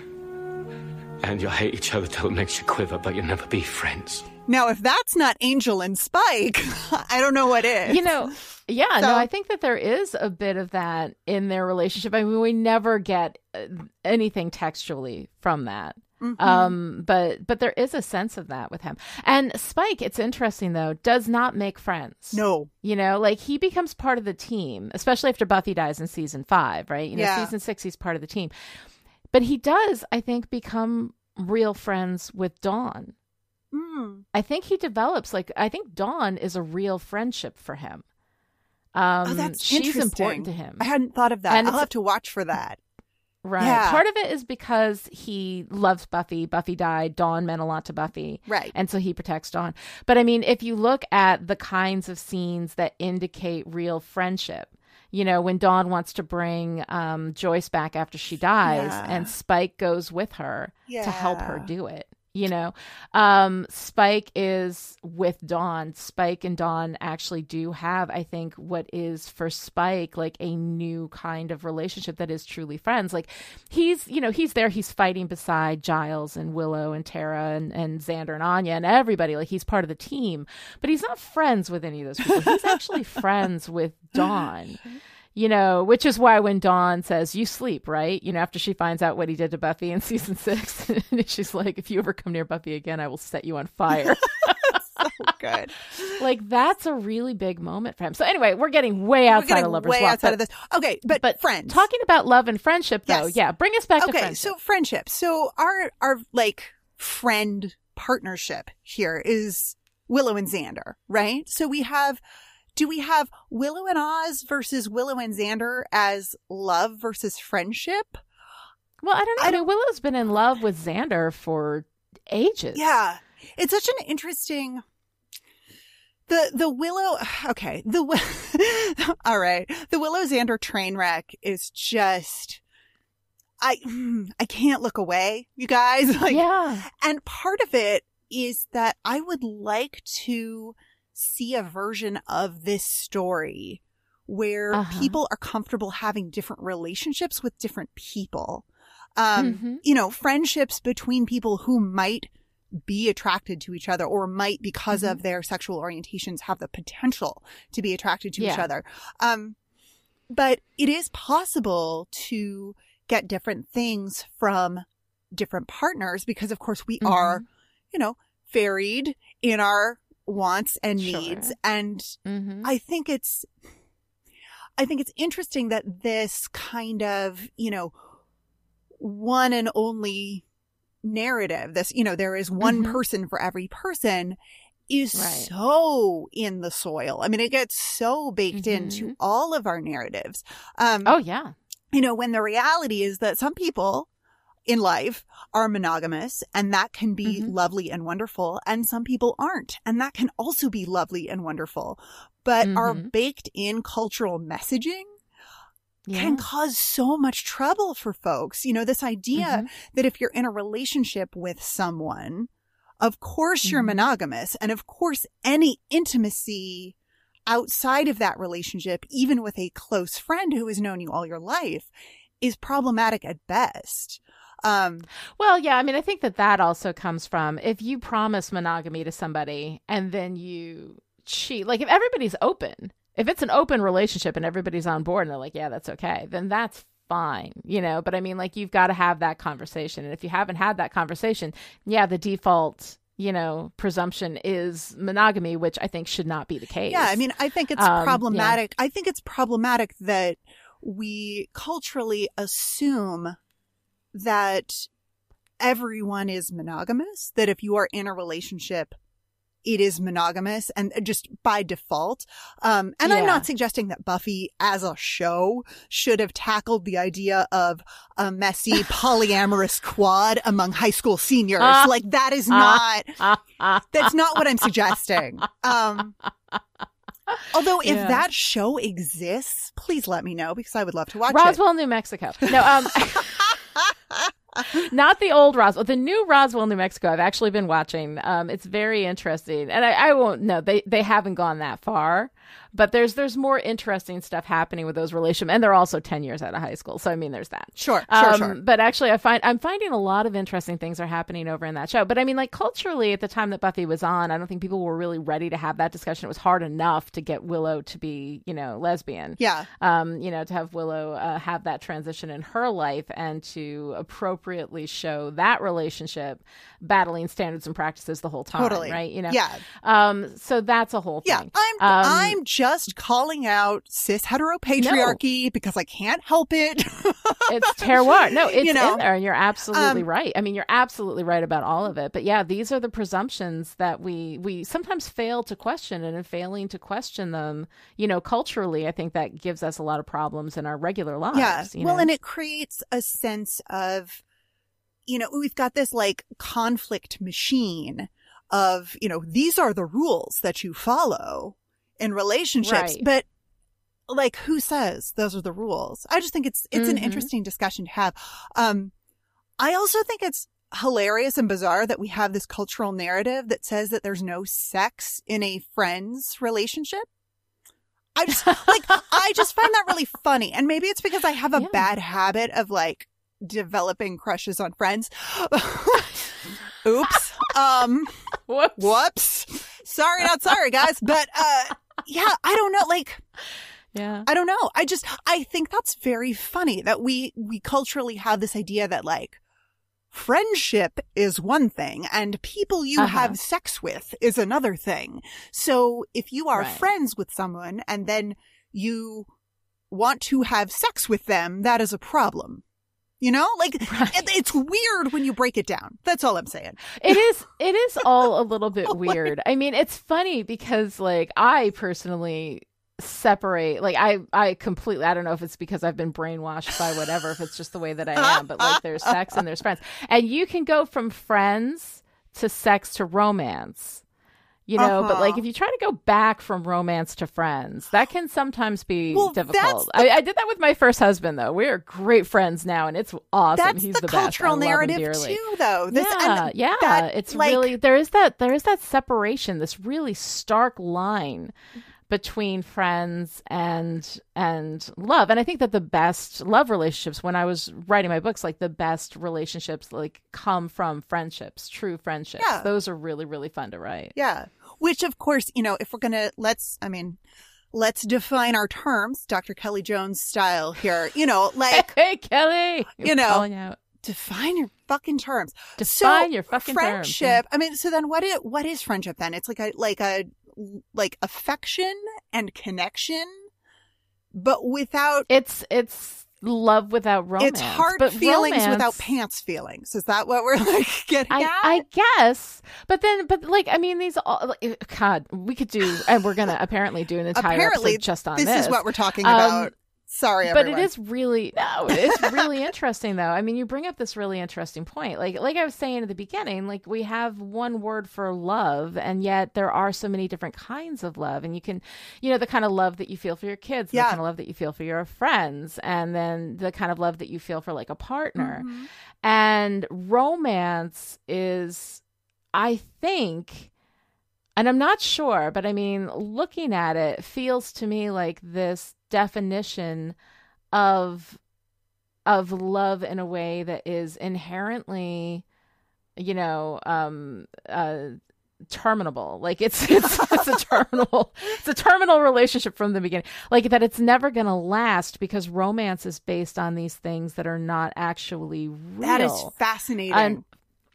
And you'll hate each other till it makes you quiver, but you'll never be friends. Now, if that's not Angel and Spike, [laughs] I don't know what is. You know, yeah, So- no, I think that there is a bit of that in their relationship. I mean, we never get uh, anything textually from that. Mhm. Um, but but there is a sense of that with him. And Spike, it's interesting though, does not make friends. no. You know, like he becomes part of the team, especially after Buffy dies in season five, right? You know, Yeah. season six, he's part of the team. But he does, I think, become real friends with Dawn. Mm. I think he develops like I think Dawn is a real friendship for him. Um, oh, that's she's interesting. important to him, I hadn't thought of that. And I'll have to watch for that. Right? yeah. Part of it is because he loves Buffy. Buffy died. Dawn meant a lot to Buffy, Right. and so he protects Dawn. But I mean, if you look at the kinds of scenes that indicate real friendship, you know, when Dawn wants to bring um, Joyce back after she dies, Yeah. and Spike goes with her to help her do it. You know, um, Spike is with Dawn. Spike and Dawn actually do have, I think, what is for Spike like a new kind of relationship that is truly friends. Like he's, you know, he's there, he's fighting beside Giles and Willow and Tara and, and Xander and Anya and everybody. Like he's part of the team, but he's not friends with any of those people. He's [laughs] actually friends with Dawn you know, which is why when Dawn says, You sleep, right? You know, after she finds out what he did to Buffy in [laughs] season six, [laughs] she's like, If you ever come near Buffy again, I will set you on fire. [laughs] so good. like, that's a really big moment for him. So, anyway, we're getting way outside getting of Lover's way Walk. outside but, of this. Okay, but, but friends. Talking about love and friendship, though, Yes. yeah, bring us back to okay, friendship. so friendship. So our our like friend partnership here is Willow and Xander, right? So we have do we have Willow and Oz versus Willow and Xander as love versus friendship? well, I don't know. I mean, Willow's been in love with Xander for ages. Yeah. It's such an interesting the the Willow [sighs] okay, the [laughs] All right. The Willow Xander train wreck is just I mm, I can't look away, you guys. [laughs] Like yeah. And part of it is that I would like to see a version of this story where Uh-huh. people are comfortable having different relationships with different people. Um, Mhm. you know, friendships between people who might be attracted to each other or might because Mm-hmm. of their sexual orientations have the potential to be attracted to each other. Um, but it is possible to get different things from different partners because of course we Mhm. are, you know, varied in our wants and Sure. needs. And hmm I think it's, I think it's interesting that this kind of, you know, one and only narrative, this, you know, there is one Mhm. person for every person is Right. so in the soil. I mean, it gets so baked into all of our narratives. Um, Oh, yeah. you know, when the reality is that some people in life are monogamous and that can be Mhm. lovely and wonderful and some people aren't and that can also be lovely and wonderful but our Mhm. baked in cultural messaging Yeah. can cause so much trouble for folks you know this idea Mhm. that if you're in a relationship with someone of course you're Mhm. monogamous and of course any intimacy outside of that relationship even with a close friend who has known you all your life is problematic at best um Well, yeah, I mean, I think that that also comes from if you promise monogamy to somebody and then you cheat, like if everybody's open, if it's an open relationship and everybody's on board and they're like, yeah, that's okay, then that's fine, you know? But I mean, like, you've got to have that conversation. And if you haven't had that conversation, yeah, the default, you know, presumption is monogamy, which I think should not be the case. yeah i mean i think it's Um, yeah. problematic i think it's problematic that we culturally assume that everyone is monogamous that if you are in a relationship it is monogamous and just by default um and i'm not suggesting that buffy as a show should have tackled the idea of a messy [laughs] polyamorous quad among high school seniors Ah. like that is not Ah, [laughs] ah, that's not what I'm suggesting. Um, [laughs] although if Yeah. that show exists, please let me know because I would love to watch it. Roswell, New Mexico. No, um, [laughs] not the old Roswell, the new Roswell, New Mexico. I've actually been watching. Um, it's very interesting, and I, I won't. No, they they haven't gone that far, but there's there's more interesting stuff happening with those relationships, and they're also ten years out of high school. So I mean, there's that. Sure, sure, Um, sure. But actually, I find I'm finding a lot of interesting things are happening over in that show. But I mean, like culturally, at the time that Buffy was on, I don't think people were really ready to have that discussion. It was hard enough to get Willow to be, you know, lesbian. Yeah. Um, you know, to have Willow uh, have that transition in her life and to appropriately show that relationship battling standards and practices the whole time. Totally. Right. You know. Yeah. Um. So that's a whole thing. Yeah. I'm Um, I'm just calling out cis heteropatriarchy because I can't help it. [laughs] it's terroir. No, it's You know? in there, and you're absolutely Um, right. I mean, you're absolutely right about all of it. But yeah, these are the presumptions that we we sometimes fail to question, and in failing to question them, you know, culturally, I think that gives us a lot of problems in our regular lives. yeah. you Well, know? and it creates a sense of, you know, we've got this like conflict machine of, you know, these are the rules that you follow in relationships, Right. but like who says those are the rules? I just think it's it's an Mhm. interesting discussion to have. Um I also think it's hilarious and bizarre that we have this cultural narrative that says that there's no sex in a friend's relationship. I just like I just find that really [laughs] funny. And maybe it's because I have a Yeah. bad habit of like developing crushes on friends. [laughs] Oops. Um [laughs] Whoops. whoops. Sorry, not sorry, guys. But uh yeah, I don't know. Like Yeah. I don't know. I just I think that's very funny that we we culturally have this idea that like friendship is one thing and people you Uh-huh. have sex with is another thing. So if you are Right. friends with someone and then you want to have sex with them, that is a problem. You know, like [laughs] Right. it- it's weird when you break it down. That's all I'm saying. it is it is all a little bit [laughs] oh weird i mean it's funny because like i personally separate like i i completely i don't know if it's because i've been brainwashed by whatever if it's just the way that i am but like there's sex and there's friends and you can go from friends to sex to romance you know but like Uh-huh. if you try to go back from romance to friends that can sometimes be Well, difficult the- I, I did that with my first husband though we're great friends now and it's awesome That's he's the, the, cultural narrative too, though. This, yeah, yeah. that, it's like, really there is that there is that separation, this really stark line between friends and and love. And I think that the best love relationships when I was writing my books, like the best relationships like come from friendships, true friendships. Yeah. Those are really, really fun to write. Yeah. Which, of course, you know, if we're going to, let's, I mean, let's define our terms, Dr. Kelly Jones style here. You know, [laughs] like, Hey Kelly. You know, out. define your fucking terms. Define So, your fucking terms. friendship. I mean, so then what is, what is friendship then? It's like a, like a, like affection and connection, but without, It's it's love without romance. it's heart but feelings romance- without pants feelings. Is that what we're [laughs] like getting I, at? I guess, but then, but like, I mean, these all, like, God, we could do, and we're gonna [laughs] apparently do an entire Apparently, episode just on this, this. is what we're talking Um, Sorry, but everyone. it is really no, it's really [laughs] interesting though. I mean, you bring up this really interesting point. Like, like I was saying at the beginning, like we have one word for love, and yet there are so many different kinds of love, and you can, you know, the kind of love that you feel for your kids, Yeah. the kind of love that you feel for your friends, and then the kind of love that you feel for like a partner. Mhm. And romance is, I think, and I'm not sure, but I mean, looking at it feels to me like this definition of of love in a way that is inherently, you know, um, uh, terminable. Like it's [laughs] it's it's a terminal it's a terminal relationship from the beginning. Like that it's never going to last because romance is based on these things that are not actually real. That is fascinating. And-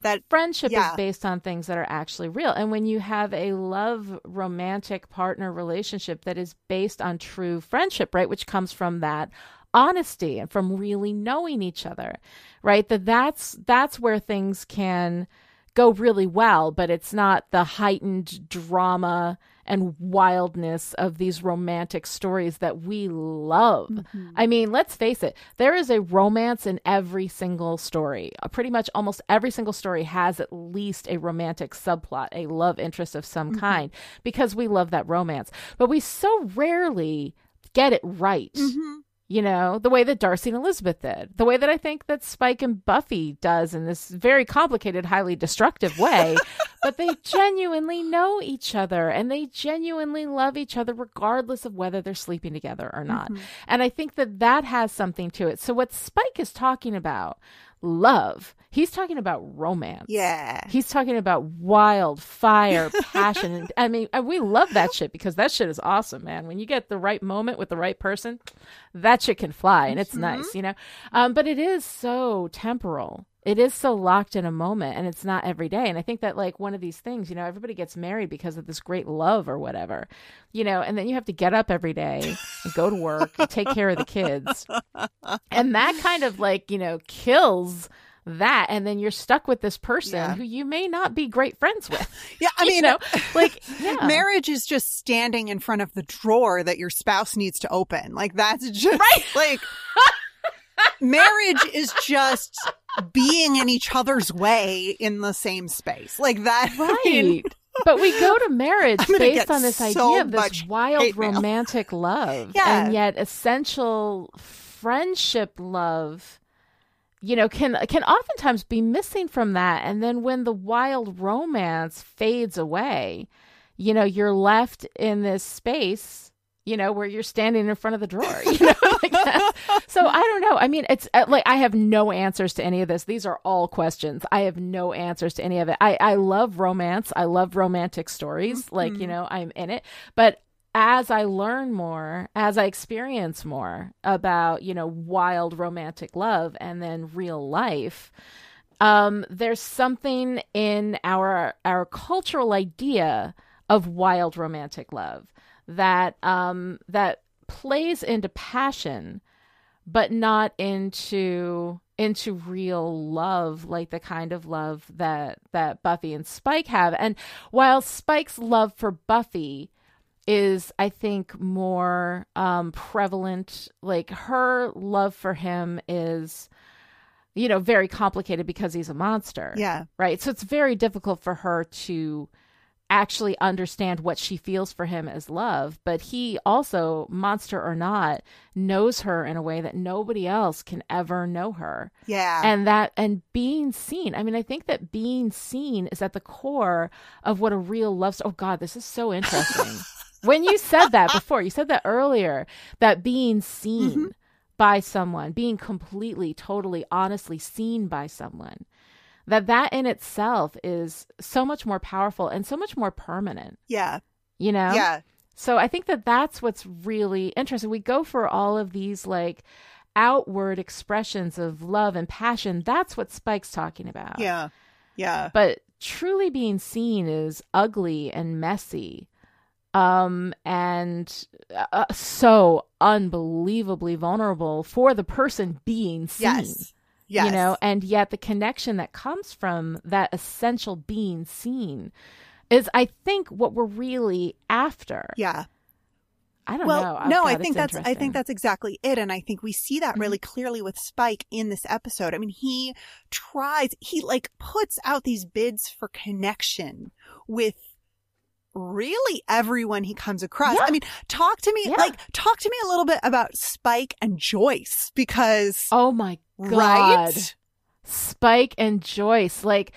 that friendship Yeah. is based on things that are actually real. And when you have a love romantic partner relationship that is based on true friendship, right, which comes from that honesty and from really knowing each other, right? That that's that's where things can go really well, but it's not the heightened drama and wildness of these romantic stories that we love. I mean, let's face it, there is a romance in every single story. Uh, Pretty much almost every single story has at least a romantic subplot, a love interest of some kind, because we love that romance. But we so rarely get it right. Mhm. You know, the way that Darcy and Elizabeth did, the way that I think that Spike and Buffy does in this very complicated, highly destructive way. [laughs] but they genuinely know each other and they genuinely love each other, regardless of whether they're sleeping together or not. Mm-hmm. And I think that that has something to it. So, what Spike is talking about, love, He's talking about romance. Yeah. He's talking about wild fire, [laughs] passion. I mean, we love that shit because that shit is awesome, man. When you get the right moment with the right person, that shit can fly and it's mm-hmm. nice, you know? Um, but it is so temporal. It is so locked in a moment and it's not every day. And I think that, like, one of these things, you know, everybody gets married because of this great love or whatever, you know, and then you have to get up every day and go to work, and take care of the kids. And that kind of, like, you know, kills that and then you're stuck with this person yeah. who you may not be great friends with. [laughs] Yeah, I mean, you know? like [laughs] yeah. marriage is just standing in front of the drawer that your spouse needs to open. Like that's [laughs] just right? like marriage is just being in each other's way in the same space. Like that. [laughs] Right. I mean, but we go to marriage based on this so idea of this wild romantic love [laughs] yeah. and yet essential friendship love you know can can oftentimes be missing from that and then when the wild romance fades away you know you're left in this space you know where you're standing in front of the drawer you know [laughs] like that. so i don't know. I mean it's uh, like i have no answers to any of this. These are all questions. I have no answers to any of it. I i love romance. I love romantic stories. Mm-hmm. like you know i'm in it. But as I learn more, as I experience more about, you know, wild romantic love and then real life, um, there's something in our our cultural idea of wild romantic love that um, that plays into passion, but not into into real love like the kind of love that that Buffy and Spike have. And while Spike's love for Buffy is I think more um, prevalent. Like her love for him is, you know, very complicated because he's a monster. Yeah. Right. So it's very difficult for her to actually understand what she feels for him as love. But he also, monster or not, knows her in a way that nobody else can ever know her. Yeah. And that, and being seen. I mean, I think that being seen is at the core of what a real love. Oh, God, this is so interesting. [laughs] when you said that before, you said that earlier, that being seen mm-hmm. by someone, being completely, totally, honestly seen by someone, that that in itself is so much more powerful and so much more permanent. Yeah. You know? Yeah. So I think that that's what's really interesting. We go for all of these like outward expressions of love and passion. That's what Spike's talking about. Yeah. Yeah. But truly being seen is ugly and messy um, and uh, so unbelievably vulnerable for the person being seen. Yes. Yes. You know, and yet the connection that comes from that essential being seen is, I think, what we're really after. Yeah. I don't well, know. Oh, no, God, I think that's I think that's exactly it, and I think we see that really mm-hmm. clearly with Spike in this episode. I mean, he tries, he like puts out these bids for connection with really everyone he comes across. Yeah. I mean, talk to me, yeah. like, talk to me a little bit about Spike and Joyce because. Oh my God. Right? Spike and Joyce. Like,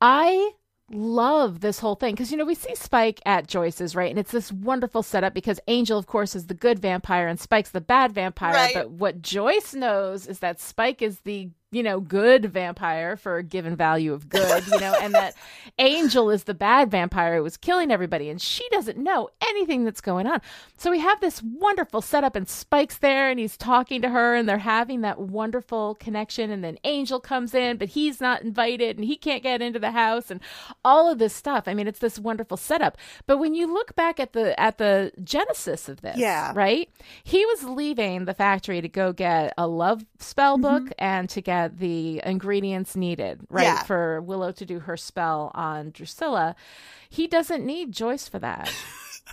I love this whole thing because you know we see Spike at Joyce's right, and it's this wonderful setup because Angel, of course, is the good vampire and Spike's the bad vampire. Right. But what Joyce knows is that Spike is the you know, good vampire for a given value of good, you know, and that [laughs] Angel is the bad vampire who was killing everybody, and she doesn't know anything that's going on. So we have this wonderful setup, and Spike's there, and he's talking to her, and they're having that wonderful connection. And then Angel comes in, but he's not invited, and he can't get into the house, and all of this stuff. I mean, it's this wonderful setup. But when you look back at the at the genesis of this, yeah, right, he was leaving the factory to go get a love spell book mm-hmm. and to get the ingredients needed, right, yeah. for Willow to do her spell on Drusilla. He doesn't need Joyce for that.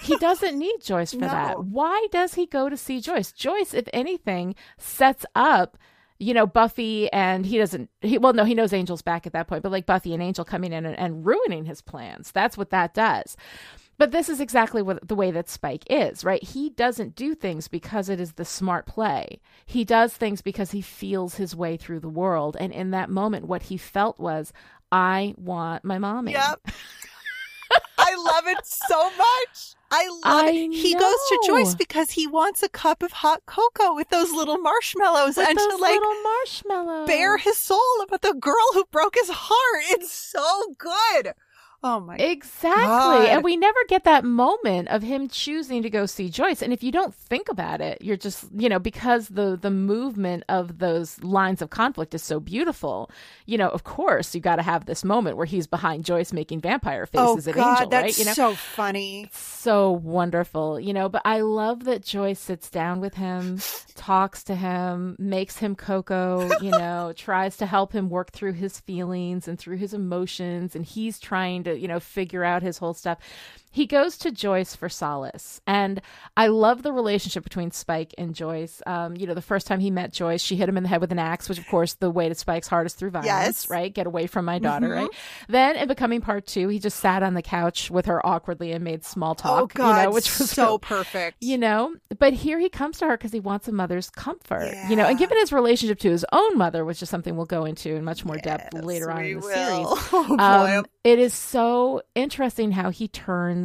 he [laughs] doesn't need Joyce for no. that. Why does he go to see Joyce? Joyce, if anything, sets up you know buffy and he doesn't he well no he knows angel's back at that point but like buffy and angel coming in and, and ruining his plans that's what that does But this is exactly what the way that Spike is, right? He doesn't do things because it is the smart play. He does things because he feels his way through the world. And in that moment, what he felt was, I want my mommy. Yep. [laughs] I love it so much. I love I it. He goes to. Joyce because he wants a cup of hot cocoa with those little marshmallows With and those to like little marshmallows. bare his soul about the girl who broke his heart. It's so good. Oh my Exactly. God. And we never get that moment of him choosing to go see Joyce. And if you don't think about it, you're just, you know, because the the movement of those lines of conflict is so beautiful, you know, of course you got to have this moment where he's behind Joyce making vampire Oh faces at God, Angel, that's right? You know, so funny. so wonderful, you know. But I love that Joyce sits down with him, talks to him, makes him cocoa, you [laughs] know, tries to help him work through his feelings and through his emotions, and he's trying to, you know, figure out his whole stuff. He goes to Joyce for solace, and I love the relationship between Spike and Joyce. Um, you know, the first time he met Joyce, she hit him in the head with an axe, which, of course, the way to Spike's heart is through violence, Yes. right? Get away from my daughter, Mm-hmm. right? Then, in becoming part two, he just sat on the couch with her awkwardly and made small talk, oh God, you know, which was so [laughs] perfect. you know but here he comes to her because he wants a mother's comfort you know and given his relationship to his own mother which is something we'll go into in much more depth later on in the will. series [laughs] Oh, um, it is so interesting how he turns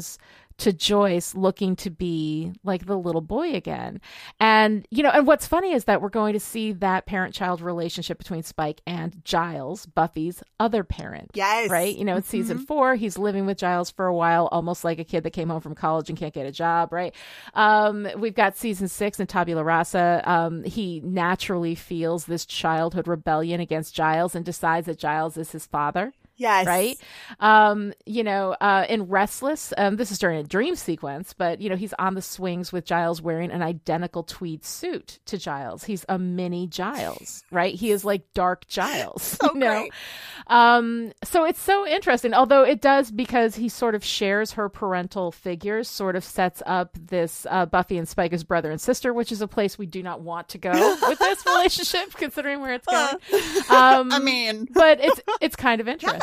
to Joyce looking to be like the little boy again. And, you know, and what's funny is that we're going to see that parent child relationship between Spike and Giles, Buffy's other parent. Yes. Right? You know, in season four, he's living with Giles for a while, almost like a kid that came home from college and can't get a job, right? Um, we've got season six in Tabula Rasa. Um, he naturally feels this childhood rebellion against Giles and decides that Giles is his father yes. right? Um, you know, uh, in Restless, um, this is during a dream sequence, but you know, he's on the swings with Giles wearing an identical tweed suit to Giles. He's a mini Giles, right? He is like dark Giles. [laughs] So [laughs] you know? great. Um, so it's so interesting, although it does because he sort of shares her parental figures, sort of sets up this uh, Buffy and Spike as brother and sister, which is a place we do not want to go [laughs] with this relationship, considering where it's going. Um, I mean, but it's it's kind of interesting,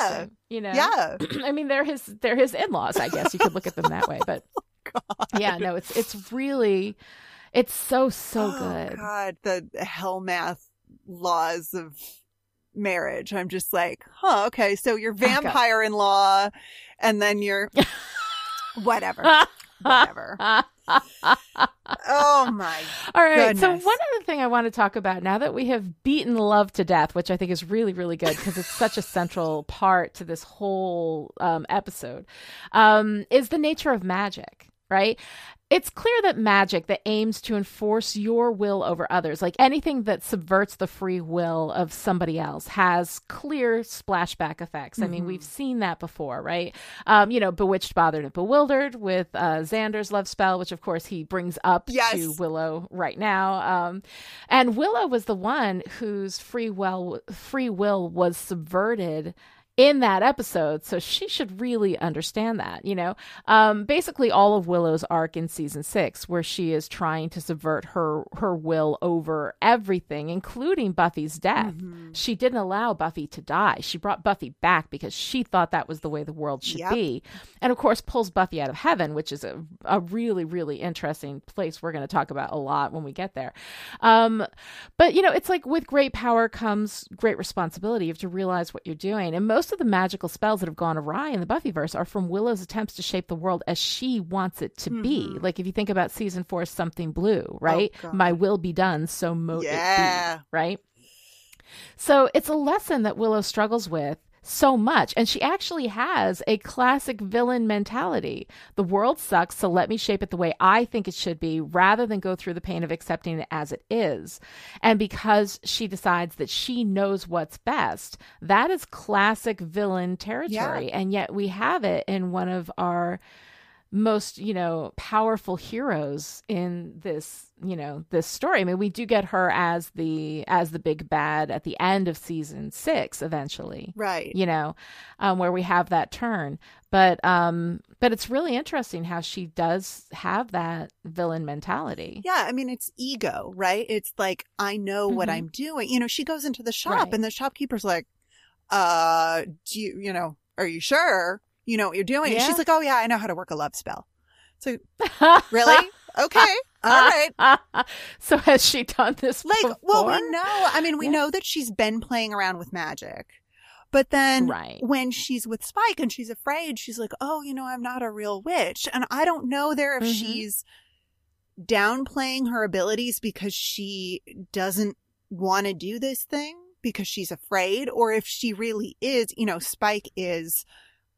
you know. yeah. [clears throat] I mean, they're his they're his in laws. I guess you could look at them that way, but [laughs] oh, yeah, no, it's it's really it's so so Oh, good. God, the hell math laws of marriage. I'm just like, huh, okay, so you're oh, vampire in law, and then you're [laughs] whatever. [laughs] Whatever. Oh my [laughs] All right. So one other thing I want to talk about now that we have beaten love to death, which I think is really, really good because it's such a central part to this whole um, episode, um, is the nature of magic. Right. It's clear that magic that aims to enforce your will over others, like anything that subverts the free will of somebody else, has clear splashback effects. I mean, we've seen that before, right? Um, you know, bewitched, bothered, and bewildered with uh, Xander's love spell, which of course he brings up Yes. to Willow right now. Um, and Willow was the one whose free will free will was subverted in that episode, so she should really understand that. You know, um, basically all of Willow's arc in season six, where she is trying to subvert her her will over everything, including Buffy's death. She didn't allow Buffy to die. She brought Buffy back because she thought that was the way the world should Yep. be, and of course pulls Buffy out of heaven, which is a, a really really interesting place we're going to talk about a lot when we get there. Um, but you know, it's like with great power comes great responsibility. You have to realize what you're doing. And most of the magical spells that have gone awry in the Buffyverse are from Willow's attempts to shape the world as she wants it to be. Mm-hmm. Like if you think about season four, something blue, oh, right? God. My will be done, so mote Yeah. it be, right? So it's a lesson that Willow struggles with so much. And she actually has a classic villain mentality. The world sucks, so let me shape it the way I think it should be rather than go through the pain of accepting it as it is. And because she decides that she knows what's best, that is classic villain territory. And yet we have it in one of our most you know powerful heroes in this you know this story i mean we do get her as the as the big bad at the end of season six eventually Right. you know um, where we have that turn but um but it's really interesting how she does have that villain mentality Yeah, I mean it's ego, right? It's like I know what Mhm. I'm doing. You know, she goes into the shop Right. and the shopkeeper's like, "Uh, do you, you know, are you sure?" You know what you're doing. And Yeah. she's like, oh, yeah, I know how to work a love spell. So, [laughs] really? Okay. All right. [laughs] so has she done this Like, before? well, we know. I mean, we Yeah. know that she's been playing around with magic. But then Right. when she's with Spike and she's afraid, she's like, oh, you know, I'm not a real witch. And I don't know there if Mhm. she's downplaying her abilities because she doesn't want to do this thing because she's afraid or if she really is, you know, Spike is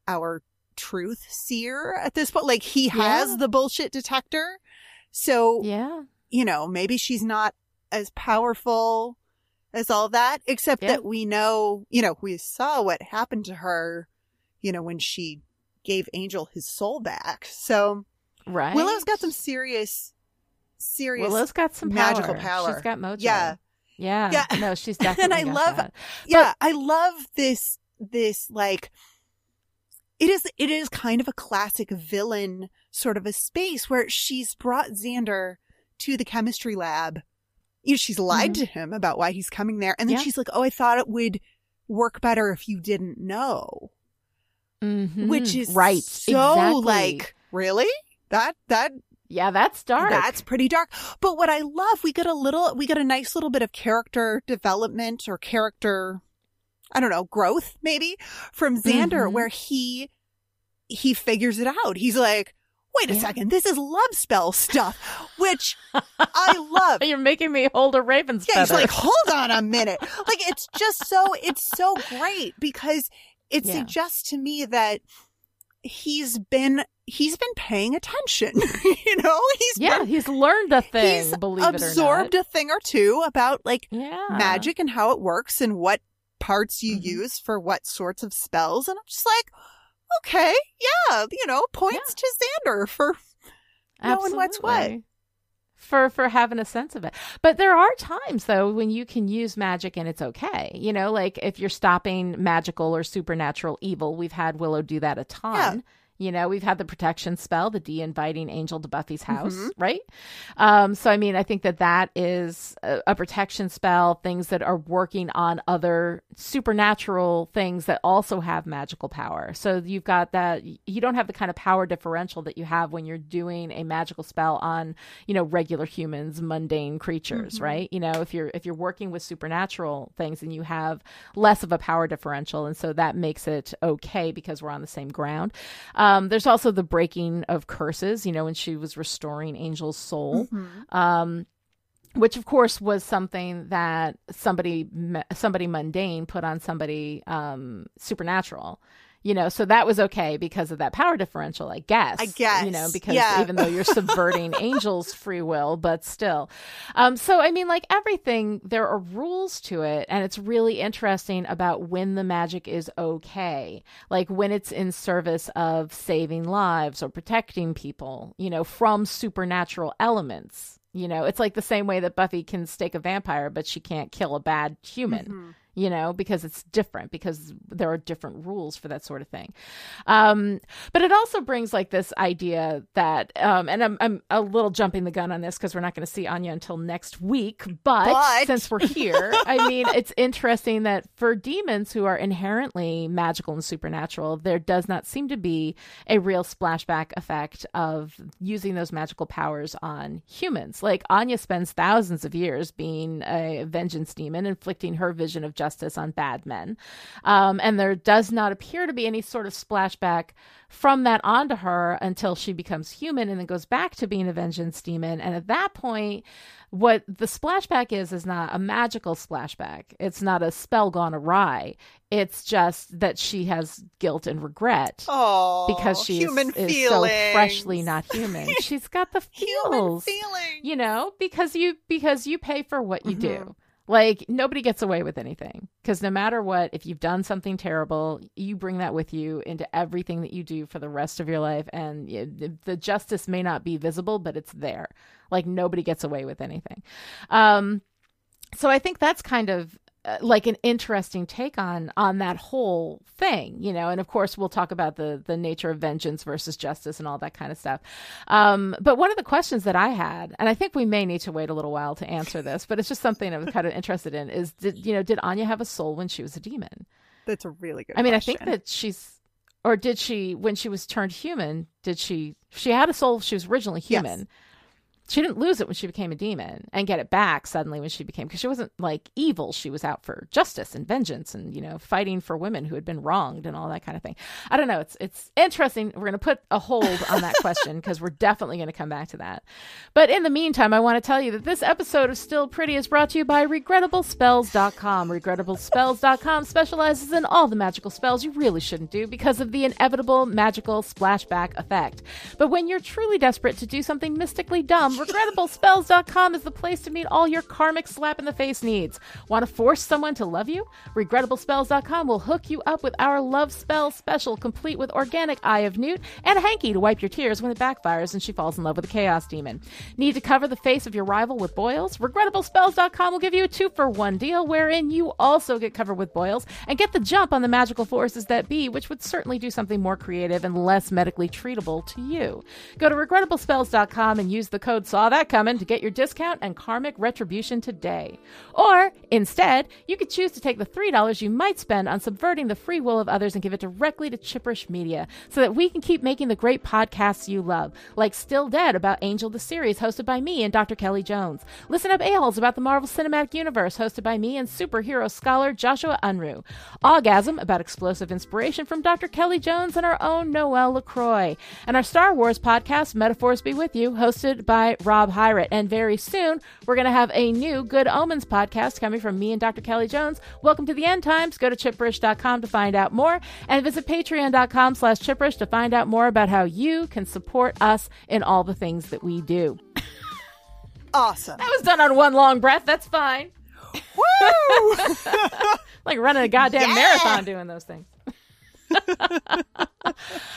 our truth seer at this point. Like he has Yeah. the bullshit detector. So Yeah. you know, maybe she's not as powerful as all that, except Yeah. that we know, you know, we saw what happened to her, you know, when she gave Angel his soul back. So Right. Willow's got some serious, serious. Willow's got some magical power. power. She's got mojo. Yeah. Yeah. Yeah. No, she's definitely. [laughs] And. I love- that. yeah, I love this, this like, it is, it is kind of a classic villain sort of a space where she's brought Xander to the chemistry lab. You know, she's lied to him about why he's coming there. And then Mm-hmm. Yeah. she's like, Oh, I thought it would work better if you didn't know. Mhm. Which is right. So exactly. like, really? That, that, yeah, that's dark. that's pretty dark. But what I love, we get a little, we get a nice little bit of character development or character, I don't know, growth maybe from Xander Mhm. where he, he figures it out. He's like, wait a Yeah. second, this is love spell stuff, which [laughs] I love. You're making me hold a raven's Yeah, he's like, hold on a [laughs] minute. Like it's just so it's so great because it Yeah. suggests to me that he's been he's been paying attention. [laughs] you know, he's yeah, been, he's learned a thing. he's believe absorbed it or a thing or two about like. Yeah. magic and how it works and what parts you Mhm. use for what sorts of spells. And I'm just like, okay, yeah, you know, points to Xander for knowing what's what. Absolutely. For for having a sense of it. But there are times though when you can use magic and it's okay. You know, like if you're stopping magical or supernatural evil, we've had Willow do that a ton. You know, we've had the protection spell, the de-inviting angel to Buffy's house, Mhm. right? Um, so I mean, I think that that is a, a protection spell. Things that are working on other supernatural things that also have magical power. So you've got that. You don't have the kind of power differential that you have when you're doing a magical spell on, you know, regular humans, mundane creatures, Mhm. right? You know, if you're if you're working with supernatural things, and you have less of a power differential, and so that makes it okay because we're on the same ground. Um, there's also the breaking of curses. You know, when she was restoring Angel's soul Mhm. um, which of course was something that somebody somebody mundane put on somebody um, supernatural you know so that was okay because of that power differential i guess I guess, you know because yeah. even though you're [laughs] subverting angels free will but still um, so i mean like everything there are rules to it and it's really interesting about when the magic is okay like when it's in service of saving lives or protecting people you know from supernatural elements you know it's like the same way that buffy can stake a vampire but she can't kill a bad human Mhm. You know, because it's different, because there are different rules for that sort of thing. Um, but it also brings like this idea that, um, and I'm, I'm a little jumping the gun on this because we're not going to see Anya until next week. But, But- since we're here, I mean, [laughs] it's interesting that for demons who are inherently magical and supernatural, there does not seem to be a real splashback effect of using those magical powers on humans. Like Anya spends thousands of years being a vengeance demon, inflicting her vision of justice on bad men. Um, and there does not appear to be any sort of splashback from that onto her until she becomes human and then goes back to being a vengeance demon. And at that point, what the splashback is is not a magical splashback. It's not a spell gone awry. It's just that she has guilt and regret Oh, because she is, is so freshly not human. [laughs] She's got the human feelings. you know, because you because you pay for what you Mhm. do. Like nobody gets away with anything because no matter what, if you've done something terrible, you bring that with you into everything that you do for the rest of your life, and the- justice may not be visible, but it's there. Like nobody gets away with anything. Um, so I think that's kind of like an interesting take on on that whole thing, you know. And of course, we'll talk about the the nature of vengeance versus justice and all that kind of stuff. Um, but one of the questions that I had, and I think we may need to wait a little while to answer this, but it's just something I was kind of interested in, is did you know did Anya have a soul when she was a demon? That's a really good. I mean, question. I think that she's or did she when she was turned human? Did she? She had a soul. She was originally human. Yes. She didn't lose it when she became a demon and get it back suddenly when she became because she wasn't like evil. She was out for justice and vengeance and you know fighting for women who had been wronged and all that kind of thing. I don't know. It's it's interesting. We're going to put a hold on that question because we're definitely going to come back to that. But in the meantime, I want to tell you that this episode of Still Pretty is brought to you by RegrettableSpells.com. RegrettableSpells.com specializes in all the magical spells you really shouldn't do because of the inevitable magical splashback effect. But when you're truly desperate to do something mystically dumb, RegrettableSpells.com is the place to meet all your karmic slap in the face needs. Want to force someone to love you? RegrettableSpells.com will hook you up with our Love Spell special, complete with organic Eye of Newt and a hanky to wipe your tears when it backfires and she falls in love with a Chaos Demon. Need to cover the face of your rival with boils? RegrettableSpells.com will give you a two for one deal wherein you also get covered with boils and get the jump on the magical forces that be, which would certainly do something more creative and less medically treatable to you. Go to regrettablespells.com and use the code Saw That Coming to get your discount and karmic retribution today. Or instead, you could choose to take the $3 you might spend on subverting the free will of others and give it directly to Chipperish Media so that we can keep making the great podcasts you love, like Still Dead about Angel the series hosted by me and Dr. Kelly Jones. Listen Up A-Holes about the Marvel Cinematic Universe hosted by me and superhero scholar Joshua Unruh. Orgasm about explosive inspiration from Dr. Kelly Jones and our own Noelle LaCroix. And our Star Wars podcast, Metaphors Be With You, hosted by Rob Hyrett. And very soon, we're going to have a new Good Omens podcast coming from me and Dr. Kelly Jones. Welcome to the end times. Go to chipperish.com to find out more and visit patreon.com slash chipperish to find out more about how you can support us in all the things that we do. [laughs] Awesome. That was done on one long breath. That's fine. Woo! [laughs] like running a goddamn Yeah. marathon doing those things. [laughs] All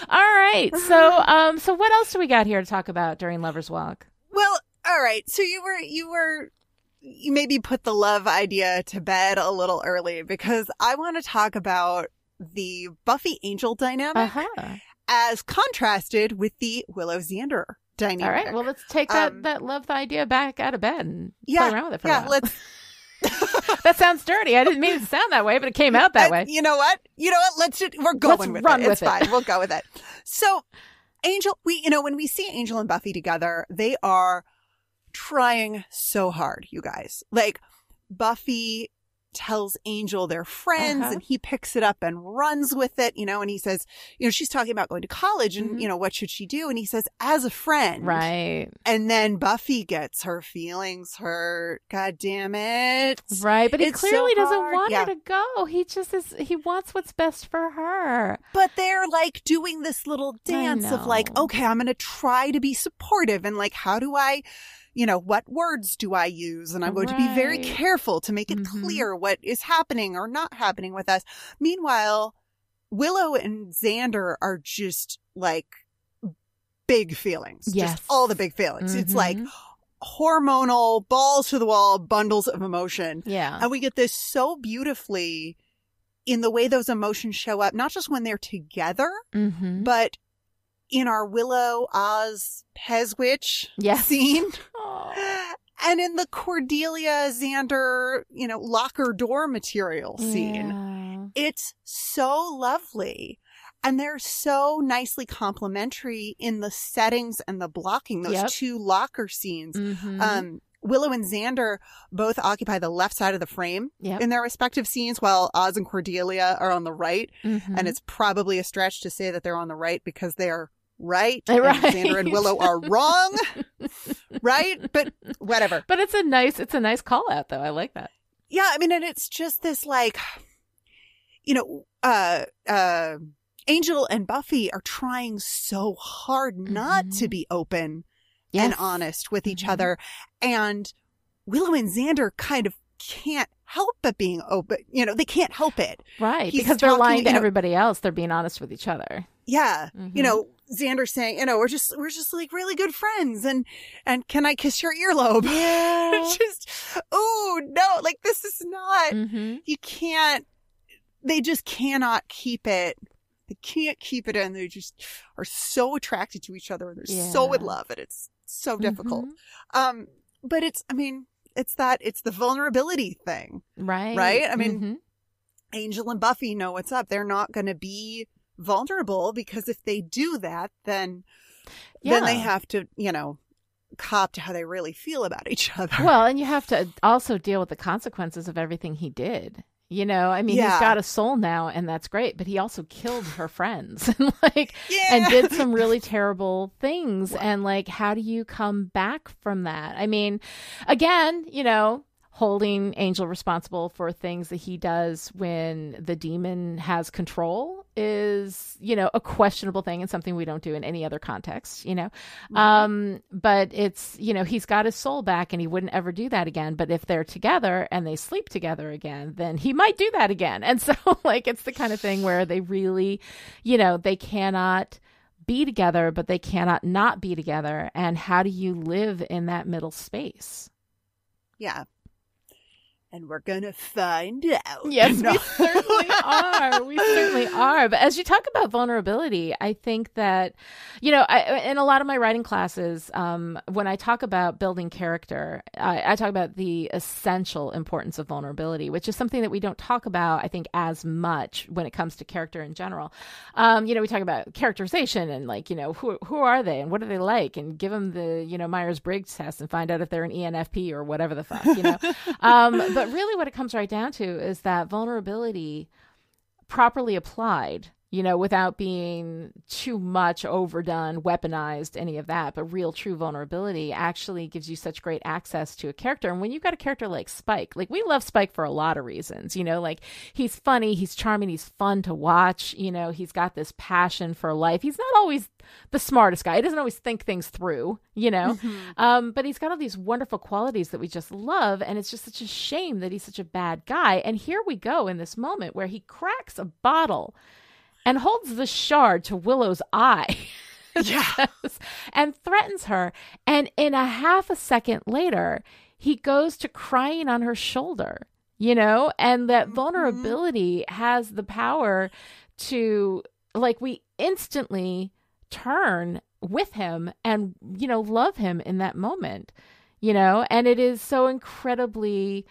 right. So um so what else do we got here to talk about during Lover's Walk? Well, all right. So you were you were you maybe put the love idea to bed a little early because I want to talk about the Buffy Angel dynamic Uh-huh. as contrasted with the Willow Xander dynamic. All right. Well, let's take that Um, that love idea back out of bed and yeah, play around with it for yeah. a while. Let's. [laughs] [laughs] that sounds dirty. I didn't mean it to sound that way, but it came out that way. You know what? You know what? Let's just, we're going Let's with run it. with it's it. fine. We'll go with it. [laughs] So, Angel, we you know when we see Angel and Buffy together, they are trying so hard, you guys. Like Buffy tells Angel they're friends Uh-huh. and he picks it up and runs with it, you know, and he says, you know, she's talking about going to college and, Mhm. you know, what should she do? And he says, as a friend. Right. And then Buffy gets her feelings hurt. God damn it. Right. But he It's so clearly doesn't want Yeah. her to go. He just is he wants what's best for her. But they're like doing this little dance of like, okay, I'm going to try to be supportive and like, how do I, you know, what words do I use? And I'm going to be very careful to make it Mhm. clear what is happening or not happening with us. Meanwhile, Willow and Xander are just like big feelings. Yes. Just all the big feelings. It's like Mhm. hormonal, balls to the wall, bundles of emotion. Yeah. And we get this so beautifully in the way those emotions show up, not just when they're together, Mm-hmm. but in our Willow Oz Pez witch Yes. scene. [laughs] And in the Cordelia Xander, you know, locker door material scene. Yeah. It's so lovely. And they're so nicely complementary in the settings and the blocking, those Yep. two locker scenes. Mhm. Um, Willow and Xander both occupy the left side of the frame Yep. in their respective scenes, while Oz and Cordelia are on the right. Mhm. And it's probably a stretch to say that they're on the right because they are right. [laughs] Right. And Xander and Willow are wrong. [laughs] right? But whatever. But it's a nice it's a nice call out though. I like that. Yeah, I mean, and it's just this like, you know, uh, uh, Angel and Buffy are trying so hard not to Mhm. be open Yes. and honest with each Mhm. other. And Willow and Xander kind of can't help but being open. You know, they can't help it. Right. He's because they're lying to you know- everybody else. They're being honest with each other. Yeah. Mhm. You know, Xander saying, you know, we're just, we're just like really good friends and, and can I kiss your earlobe? [laughs] Yeah. just, oh no, like this is not, mm-hmm. you can't, they just cannot keep it. They can't keep it in. They just are so attracted to each other and they're so in love and it's so difficult. Mm-hmm. Um, but it's, I mean, it's that, it's the vulnerability thing. Right. Right? I mean, Mhm. Angel and Buffy know what's up. They're not going to be vulnerable because if they do that, then then they have to, you know, cop to how they really feel about each other. Well, and you have to also deal with the consequences of everything he did. You know, I mean, Yeah. he's got a soul now, and that's great. But he also killed her friends, [laughs] and like, Yeah. and did some really [laughs] terrible things. And like, how do you come back from that? I mean, again, you know, holding Angel responsible for things that he does when the demon has control is, you know, a questionable thing and something we don't do in any other context, you know. Um, but it's, you know, he's got his soul back and he wouldn't ever do that again. But if they're together and they sleep together again, then he might do that again. And so, [laughs] like, it's the kind of thing where they really, you know, they cannot be together, but they cannot not be together. And how do you live in that middle space? yeah. And we're gonna find out. Yes, No. we certainly [laughs] are. We certainly are. But as you talk about vulnerability, I think that, you know, I, in a lot of my writing classes, um, when I talk about building character, I, I talk about the essential importance of vulnerability, which is something that we don't talk about, I think, as much when it comes to character in general. Um, you know, we talk about characterization and like, you know, who who are they and what are they like, and give them the you know Myers Briggs test and find out if they're an ENFP or whatever the fuck, you know. [laughs] um, but really, what it comes right down to is that vulnerability, properly applied, you know, without being too much overdone, weaponized, any of that, but real true vulnerability actually gives you such great access to a character. And when you've got a character like Spike, like we love Spike for a lot of reasons, you know, like he's funny, he's charming, he's fun to watch, you know, he's got this passion for life. He's not always the smartest guy. He doesn't always think things through, you know, um, but he's got all these wonderful qualities that we just love. And it's just such a shame that he's such a bad guy. And here we go in this moment where he cracks a bottle and holds the shard to Willow's eye. [laughs] Yeah. and threatens her. And in a half a second later, he goes to crying on her shoulder, you know? And that mm-hmm. vulnerability has the power to, like, we instantly turn with him and, you know, love him in that moment, you know? And it is so incredibly,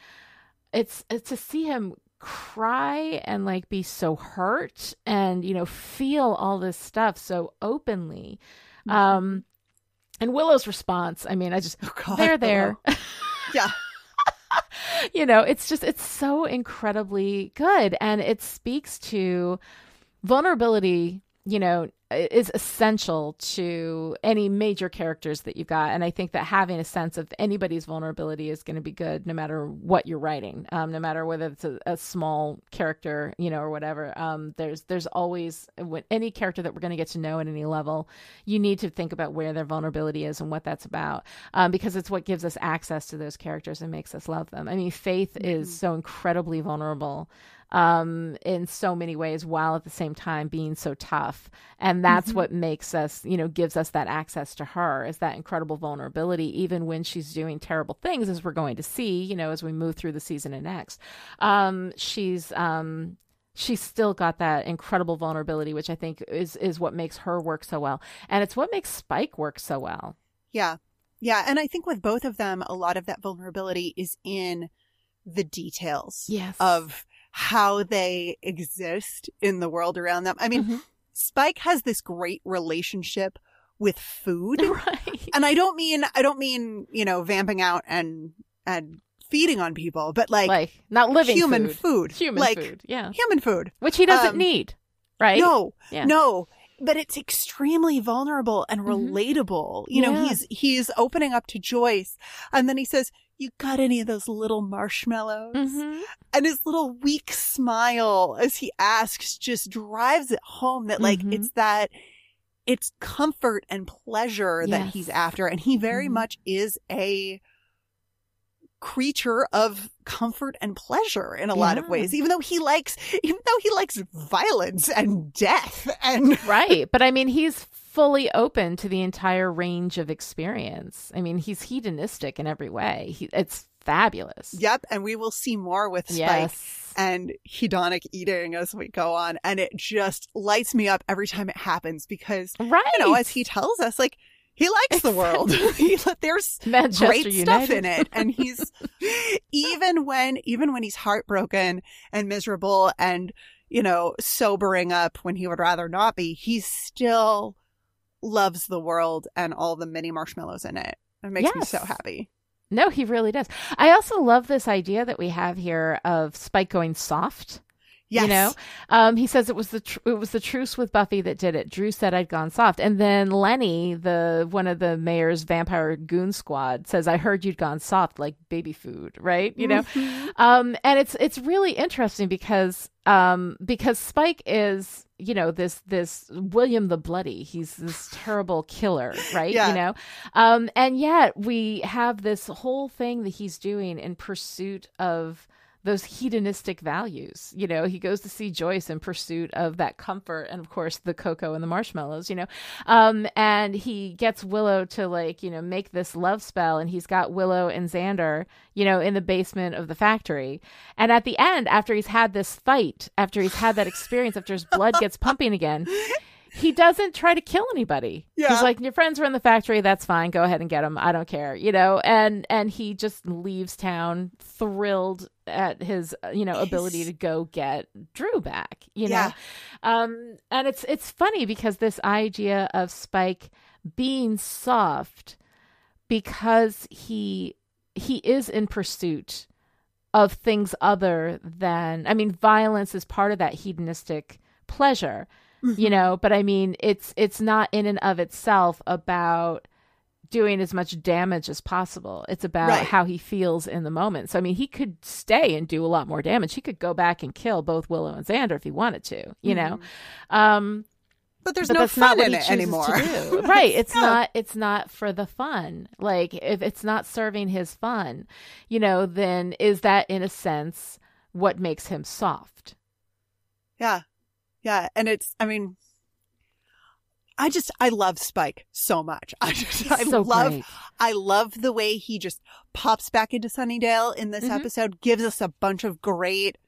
it's, it's to see him cry and like be so hurt and you know feel all this stuff so openly. Um and willow's response i mean i just Oh, God, they're there. [laughs] Yeah. [laughs] you know it's just it's so incredibly good. And it speaks to vulnerability you know is essential to any major characters that you've got. And i think that having a sense of anybody's vulnerability is going to be good no matter what you're writing um, no matter whether it's a, a small character you know or whatever. Um, there's there's always when any character that we're going to get to know at any level you need to think about where their vulnerability is and what that's about um, because it's what gives us access to those characters and makes us love them. I mean faith is so incredibly vulnerable um, in so many ways while at the same time being so tough. And that's what makes us, you know, gives us that access to her is that incredible vulnerability, even when she's doing terrible things, as we're going to see, you know, as we move through the season and next. Um, she's, um, she's still got that incredible vulnerability, which I think is, is what makes her work so well. And it's what makes Spike work so well. Yeah. Yeah. And I think with both of them, a lot of that vulnerability is in the details Yes. of how they exist in the world around them. I mean, Mhm. Spike has this great relationship with food. [laughs] right. and I don't mean, I don't mean, you know, vamping out and, and feeding on people, but like, Like, not living human food. food. Human like, food. Yeah. Human food. Which he doesn't Um, need. Right? No, Yeah. no. But it's extremely vulnerable and Mhm. relatable. You know, Yeah. he's he's opening up to Joyce, and then he says, "You got any of those little marshmallows?" Mhm. And his little weak smile as he asks just drives it home that like Mhm. it's that it's comfort and pleasure that Yes. he's after, and he very Mhm. much is a creature of comfort and pleasure in a lot of ways even though he likes even though he likes violence and death and [laughs] right. But I mean, he's fully open to the entire range of experience. I mean, he's hedonistic in every way. He, it's fabulous. yep and we will see more with spike Yes. and hedonic eating as we go on and it just lights me up every time it happens because Right. you know as he tells us like he likes the world [laughs] he, there's Manchester great United. stuff in it and he's [laughs] even when even when he's heartbroken and miserable and you know, sobering up when he would rather not be, he still loves the world and all the mini marshmallows in it. It makes me so happy. No, he really does. I also love this idea that we have here of Spike going soft. Yes. You know, um, he says it was the tr- it was the truce with Buffy that did it. Dru said I'd gone soft, and then Lenny, the one of the mayor's vampire goon squad, says I heard you'd gone soft like baby food, right? You know, Mm-hmm. um, and it's it's really interesting because um, because Spike is you know this this William the Bloody. He's this terrible killer, right? Yeah. You know, um, and yet we have this whole thing that he's doing in pursuit of those hedonistic values. You know, he goes to see Joyce in pursuit of that comfort and of course the cocoa and the marshmallows, you know. Um and he gets Willow to like, you know, make this love spell and he's got Willow and Xander, you know, in the basement of the factory. And at the end after he's had this fight, after he's had that experience, after his blood gets pumping again, he doesn't try to kill anybody. Yeah. He's like, your friends were in the factory. That's fine. Go ahead and get them. I don't care. You know, and and he just leaves town thrilled at his uh, you know ability He's- to go get Dru back. You Yeah. know, um, and it's it's funny because this idea of Spike being soft because he he is in pursuit of things other than I mean violence is part of that hedonistic pleasure Mm-hmm. you know but i mean it's it's not in and of itself about doing as much damage as possible it's about Right. how he feels in the moment so i mean he could stay and do a lot more damage he could go back and kill both willow and xander if he wanted to you know um But there's but no that's fun not in it anymore. [laughs] right it's No. not it's not for the fun like if it's not serving his fun you know then is that in a sense what makes him soft Yeah. Yeah. And it's, I mean, I just, I love Spike so much. I just, I so love, great. I love the way he just pops back into Sunnydale in this Mhm. episode, gives us a bunch of great,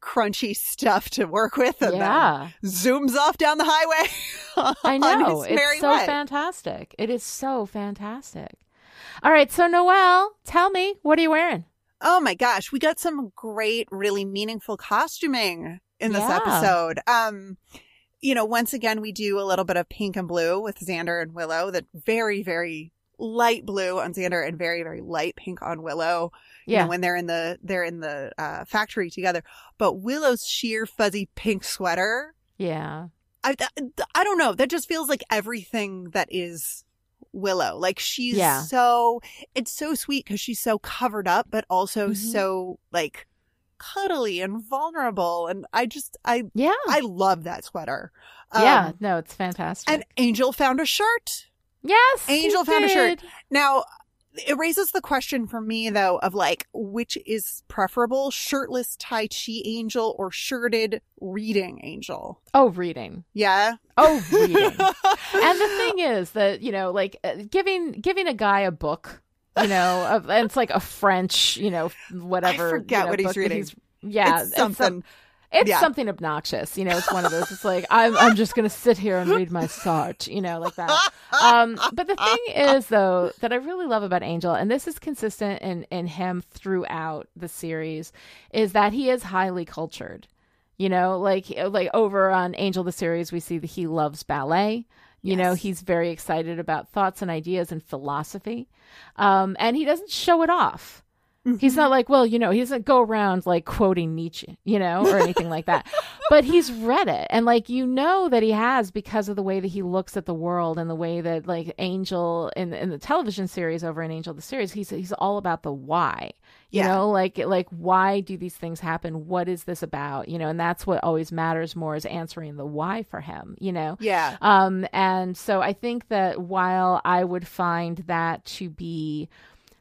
crunchy stuff to work with, and yeah then zooms off down the highway. [laughs] I know. It's so way. fantastic. It is so fantastic. All right. So, Noelle, tell me, what are you wearing? Oh my gosh, we got some great, really meaningful costuming in this Yeah. episode. Um, you know, once again, we do a little bit of pink and blue with Xander and Willow. That very, very light blue on Xander and very, very light pink on Willow. You Yeah. know, when they're in the they're in the uh, factory together. But Willow's sheer fuzzy pink sweater. yeah. I I don't know. That just feels like everything that is Willow. Like she's Yeah. so it's so sweet because she's so covered up, but also Mhm. so like cuddly and vulnerable. And I just I Yeah. I love that sweater. yeah. Um, No, it's fantastic. and Angel found a shirt. yes. Angel found a shirt. Now, it raises the question for me though of like which is preferable, shirtless Tai Chi Angel or shirted reading Angel? Oh, reading. Yeah. Oh, reading. [laughs] and the thing is that you know like uh, giving giving a guy a book you know of, and it's like a french you know whatever forget you know, what he's reading. yeah it's something. some- it's yeah. something obnoxious you know it's one of those it's like i'm i'm just gonna sit here and read my [laughs] Sartre you know like that um but the thing is though that i really love about angel and this is consistent in in him throughout the series is that he is highly cultured you know like like over on angel the series we see that he loves ballet you know he's very excited about thoughts and ideas and philosophy. Um and he doesn't show it off He's not like, well, you know, he doesn't go around like quoting Nietzsche, you know, or anything like that. [laughs] But he's read it. And like, you know that he has because of the way that he looks at the world and the way that like Angel in, in the television series over in Angel the series, he's, he's all about the why, you Yeah. know, like, like why do these things happen? What is this about? You know, and that's what always matters more is answering the why for him, you know? Yeah. Um, and so I think that while I would find that to be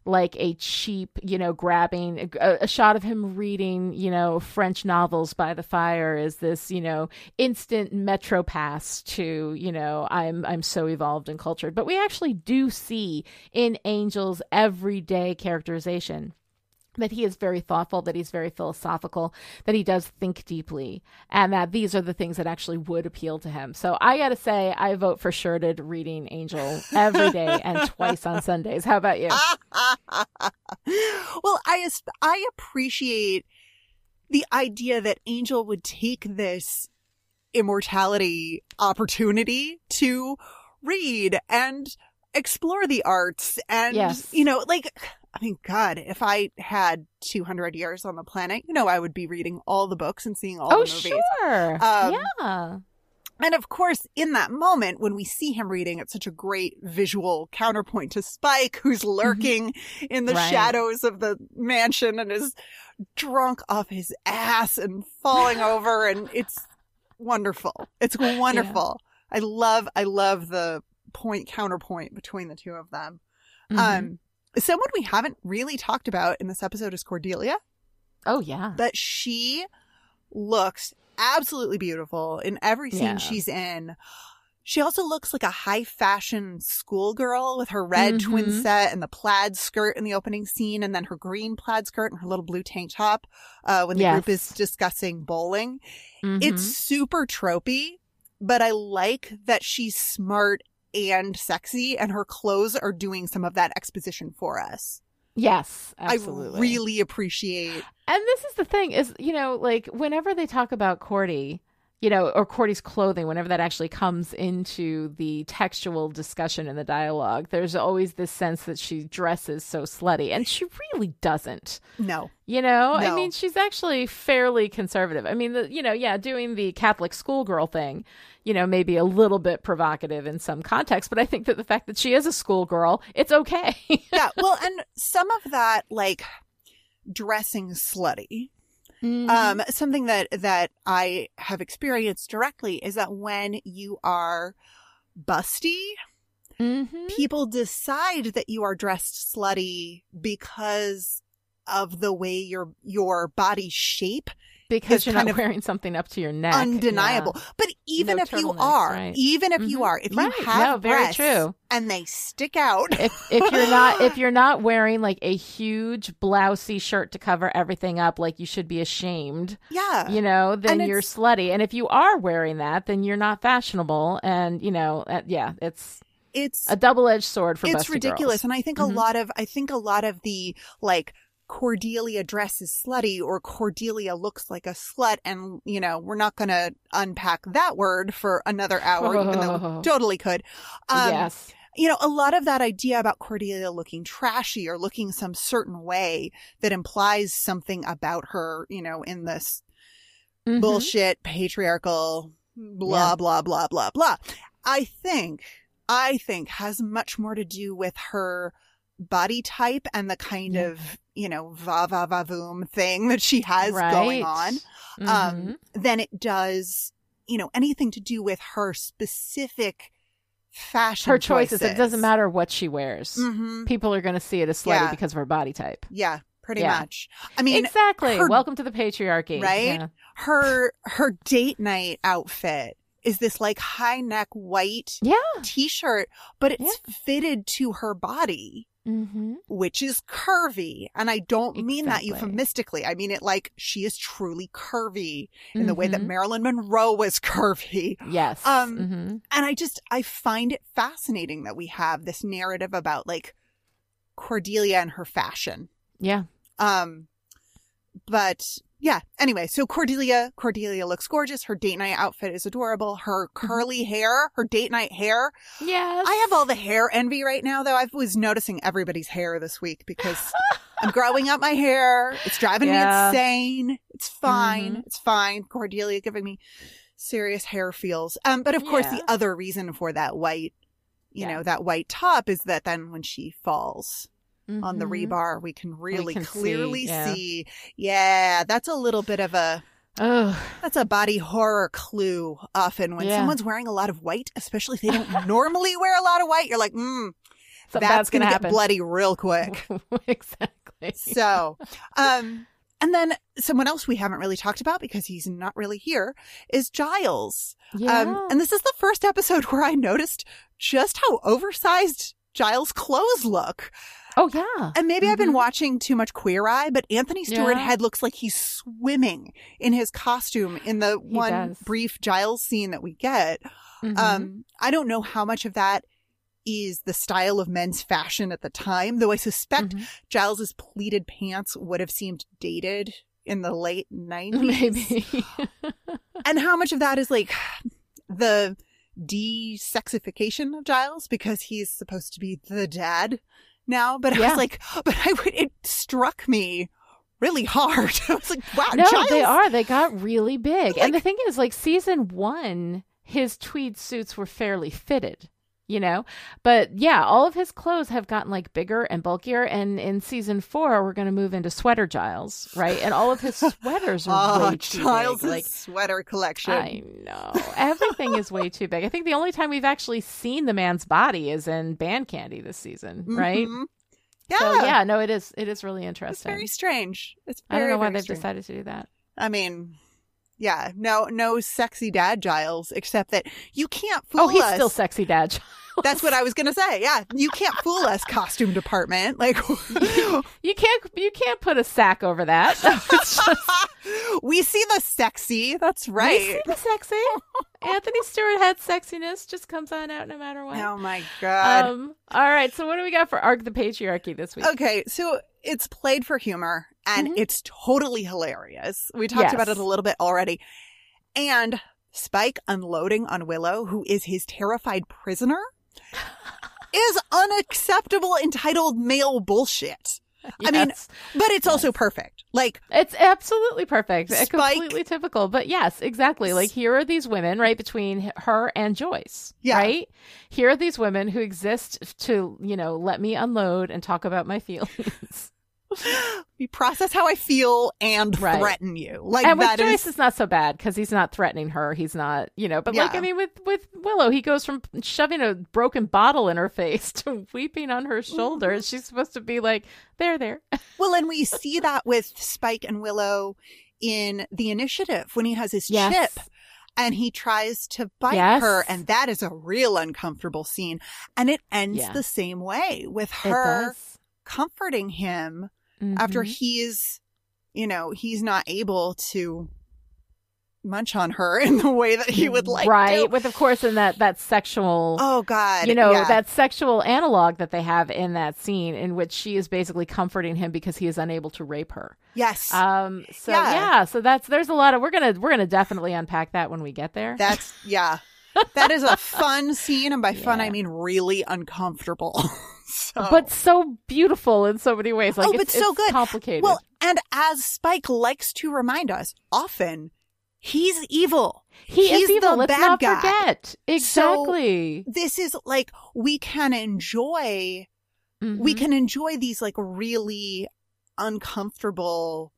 like a cheap, you know, grabbing a, a shot of him reading, you know, French novels by the fire is this, you know, instant metro pass to, you know, I'm I'm so evolved and cultured. But we actually do see in Angel's everyday characterization that he is very thoughtful, that he's very philosophical, that he does think deeply, and that these are the things that actually would appeal to him. So I got to say, I vote for shirted reading Angel every day and [laughs] twice on Sundays. How about you? well, I I appreciate the idea that Angel would take this immortality opportunity to read and explore the arts and Yes. you know like I mean god if I had 200 years on the planet you know I would be reading all the books and seeing all oh, the movies sure. Um, yeah. and of course, in that moment, when we see him reading, it's such a great visual counterpoint to Spike, who's lurking in the Mm-hmm. Right. shadows of the mansion and is drunk off his ass and falling [laughs] over. And it's wonderful. It's wonderful. I love, I love the point counterpoint between the two of them. Mhm. Um, someone we haven't really talked about in this episode is Cordelia oh, yeah. But she looks absolutely beautiful in every scene Yeah. she's in. She also looks like a high fashion schoolgirl with her red twin Mhm. set and the plaid skirt in the opening scene, and then her green plaid skirt and her little blue tank top uh, when the group is discussing bowling. Mhm. It's super tropey, but I like that she's smart and sexy, and her clothes are doing some of that exposition for us. yes, absolutely. I really appreciate. And this is the thing is, you know, like whenever they talk about Cordy, you know, or Cordy's clothing, whenever that actually comes into the textual discussion in the dialogue, there's always this sense that she dresses so slutty, and she really doesn't. No, You know, I mean, she's actually fairly conservative. I mean, the, you know, yeah, doing the Catholic schoolgirl thing, you know, maybe a little bit provocative in some context, but I think that the fact that she is a schoolgirl, it's okay. [laughs] yeah well and some of that like dressing slutty Mm-hmm. um something that that i have experienced directly is that when you are busty Mhm. people decide that you are dressed slutty because of the way your your body shape because you're not of wearing something up to your neck. undeniable Yeah. but even No if you are right. even if you Mhm. are if Right. you have No, very breasts true. and they stick out if if you're not if [laughs] you're not wearing like a huge blousey shirt to cover everything up like you should be ashamed yeah you know then And you're slutty and if you are wearing that then you're not fashionable and you know uh, yeah it's it's a double-edged sword for it's busty ridiculous girls. and i think Mhm. a lot of i think a lot of the like cordelia dresses slutty or cordelia looks like a slut and you know we're not going to unpack that word for another hour even though we [laughs] totally could um yes you know a lot of that idea about cordelia looking trashy or looking some certain way that implies something about her you know in this Mhm. bullshit patriarchal blah Yeah. blah blah blah blah i think i think has much more to do with her body type and the kind Yeah. of you know va va va voom thing that she has going on Mhm. um than it does you know anything to do with her specific fashion her choices. it doesn't matter what she wears hmm people are going to see it as slutty Yeah. because of her body type yeah pretty Yeah. much i mean exactly her- welcome to the patriarchy Right? Yeah. her her date night outfit is this like high neck white yeah. t-shirt, but it's fitted to her body, Mm-hmm. which is curvy. And I don't mean that euphemistically. I mean it like she is truly curvy in the way that Mhm. Marilyn Monroe was [laughs] curvy. Yes. Um, Mhm. And I just, I find it fascinating that we have this narrative about like Cordelia and her fashion. Yeah. Um, but yeah, anyway, so Cordelia, Cordelia looks gorgeous. Her date night outfit is adorable. Her Mm-hmm. curly hair, her date night hair. Yes. I have all the hair envy right now, though. I was noticing everybody's hair this week because [laughs] I'm growing up my hair. It's driving Yeah. me insane. It's fine. Mhm. It's fine. Cordelia giving me serious hair feels. Um, but of course, Yeah. the other reason for that white, you Yeah. know, that white top is that then when she falls on the Mhm. rebar, we can really can see, clearly yeah. see. Yeah, that's a little bit of a Ugh. that's a body horror clue. Often when Yeah. someone's wearing a lot of white, especially if they don't [laughs] normally wear a lot of white, you're like, mm, So that's gonna, gonna, get bloody real quick. [laughs] exactly. so, um, and then someone else we haven't really talked about because he's not really here is Giles. Yeah. Um, and this is the first episode [laughs] where I noticed just how oversized Giles' clothes look. Oh yeah. And maybe I've been Mhm. watching too much Queer Eye, but Anthony Stewart Yeah. Head looks like he's swimming in his costume in the He one does. brief Giles scene that we get. Mhm. Um, I don't know how much of that is the style of men's fashion at the time, though I suspect Mhm. Giles's pleated pants would have seemed dated in the late 90s. [laughs] Maybe. And how much of that is like the de-sexification of Giles because he's supposed to be the dad now? But I was like, [gasps] but I would, it struck me really hard. [laughs] I was like, wow, no, Giles. they are. They got really big. and the thing is, like season one, his tweed suits were fairly fitted, you know? But yeah, all of his clothes have gotten like bigger and bulkier. And in season four, we're going to move into sweater Giles, right? And all of his [laughs] sweaters are Oh, way too Giles' big. Like, sweater collection. I know. Everything is way too big. I think the only time we've actually seen the man's body is in Band Candy this season, right? Mhm. Yeah. So yeah, no, it is. It is really It's interesting. very strange. It's I don't know why they've strange. decided to do that. I mean, yeah, no, no sexy dad Giles, except that you can't fool us. Oh, he's us. still sexy dad. Giles. That's what I was gonna say. Yeah, you can't fool us, costume department. Like, [laughs] You can't you can't put a sack over that. [laughs] Just we see the sexy. That's right. we see the sexy. Anthony Stewart Head sexiness, just comes on out no matter what. Oh my god. Um all right, so what do we got for Arc the Patriarchy this week? Okay, so it's played for humor and Mhm. it's totally hilarious. We talked Yes. about it a little bit already. And Spike unloading on Willow, who is his terrified prisoner, [laughs] is unacceptable entitled male bullshit. I mean, but it's also perfect. Like, It's absolutely perfect. Spike- Completely typical. But yes, exactly. Like here are these women, right, between her and Joyce. Yeah. Right? Here are these women who exist to, you know, let me unload and talk about my [laughs] feelings. [laughs] we process how I feel and Right. threaten you. Like and with that Joyce, is it's not so bad because he's not threatening her. He's not, you know. But like, I mean, with with Willow, he goes from shoving a broken bottle in her face [laughs] to weeping on her shoulder. and She's supposed to be like, "There, there." [laughs] well, and we see that with Spike and Willow in the initiative when he has his Yes. chip and he tries to bite Yes. her, and that is a real uncomfortable scene. And it ends Yeah. the same way with her comforting him after Mhm. he's, you know, he's not able to munch on her [laughs] in the way that he would like right to. with, of course, in that that sexual. Oh God! you know yeah. that sexual analog that they have in that scene in which she is basically comforting him because he is unable to rape her yes, um so Yeah. yeah. so that's there's a lot of we're gonna we're gonna definitely unpack that when we get there that's yeah. That is a fun scene, and by fun Yeah. I mean really uncomfortable. [laughs] so. but so beautiful in so many ways like Oh, it's, but so it's good. complicated Well, and as Spike likes to remind us, often he's evil. he he's is evil the let's bad not guy. forget exactly This is like we can enjoy we Mhm. can enjoy these like really uncomfortable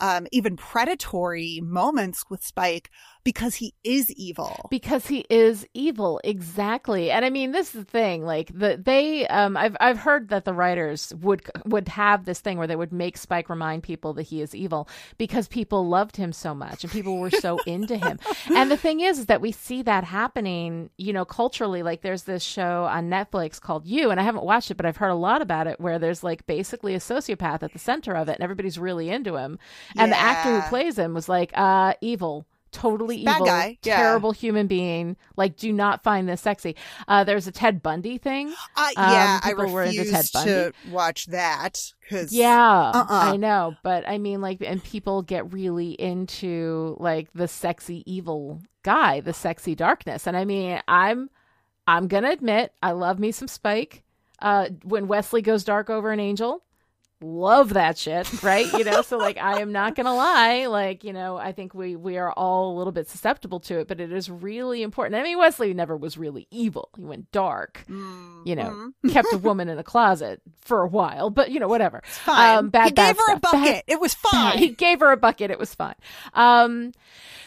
um even predatory moments with Spike because he is evil. because he is evil exactly. And i mean this is the thing like the they um i've i've heard that the writers would would have this thing where they would make spike remind people that he is evil because people loved him so much and people were so [laughs] into him. And the thing is, is that we see that happening you know culturally. Like there's this show on netflix called you and i haven't watched it but i've heard a lot about it where there's like basically a sociopath at the center of it and everybody's really into him. And the actor who plays him was like uh evil totally Bad evil guy, yeah. terrible human being like do not find this sexy uh there's a ted bundy thing Uh, yeah, Um, I people were into Ted refuse Bundy. to watch that cuz yeah Uh-uh. i know but i mean like and people get really into like the sexy evil guy the sexy darkness and i mean i'm i'm gonna admit i love me some spike uh when wesley goes dark over an angel love that shit right you know so like i am not gonna lie like you know i think we we are all a little bit susceptible to it but it is really important i mean wesley never was really evil he went dark Mm, you know, mhm. kept a [laughs] woman in a closet for a while, but you know, whatever. fine. Um, bad, he bad gave her a stuff. Bad- bucket. it was [laughs] fine. He gave her a bucket. It was fine. Um,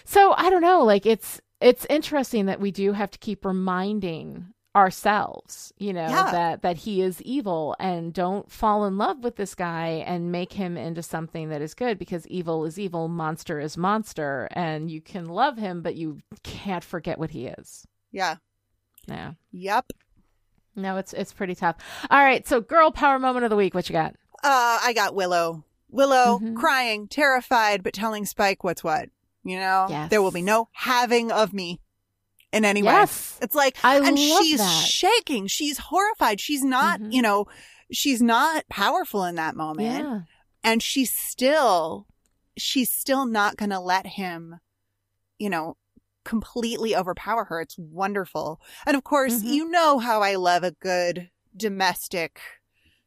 so I don't know. Like it's it's interesting that we do have to keep reminding ourselves, you know, Yeah. that that he is evil and don't fall in love with this guy and make him into something that is good because evil is evil, monster is monster, and you can love him, but you can't forget what he is. yeah. Yeah. Yep. No, it's it's pretty tough. All right, so girl power moment of the week. What you got? Uh, I got Willow. Willow Mhm. crying, terrified, but telling Spike what's what. You know, Yes. there will be no having of me in any Yes. way. It's like, I and she's that. shaking. She's horrified. She's not, Mhm. you know, she's not powerful in that moment. Yeah. And she's still she's still not going to let him, you know, completely overpower her. It's wonderful. And of course, Mhm. you know how I love a good domestic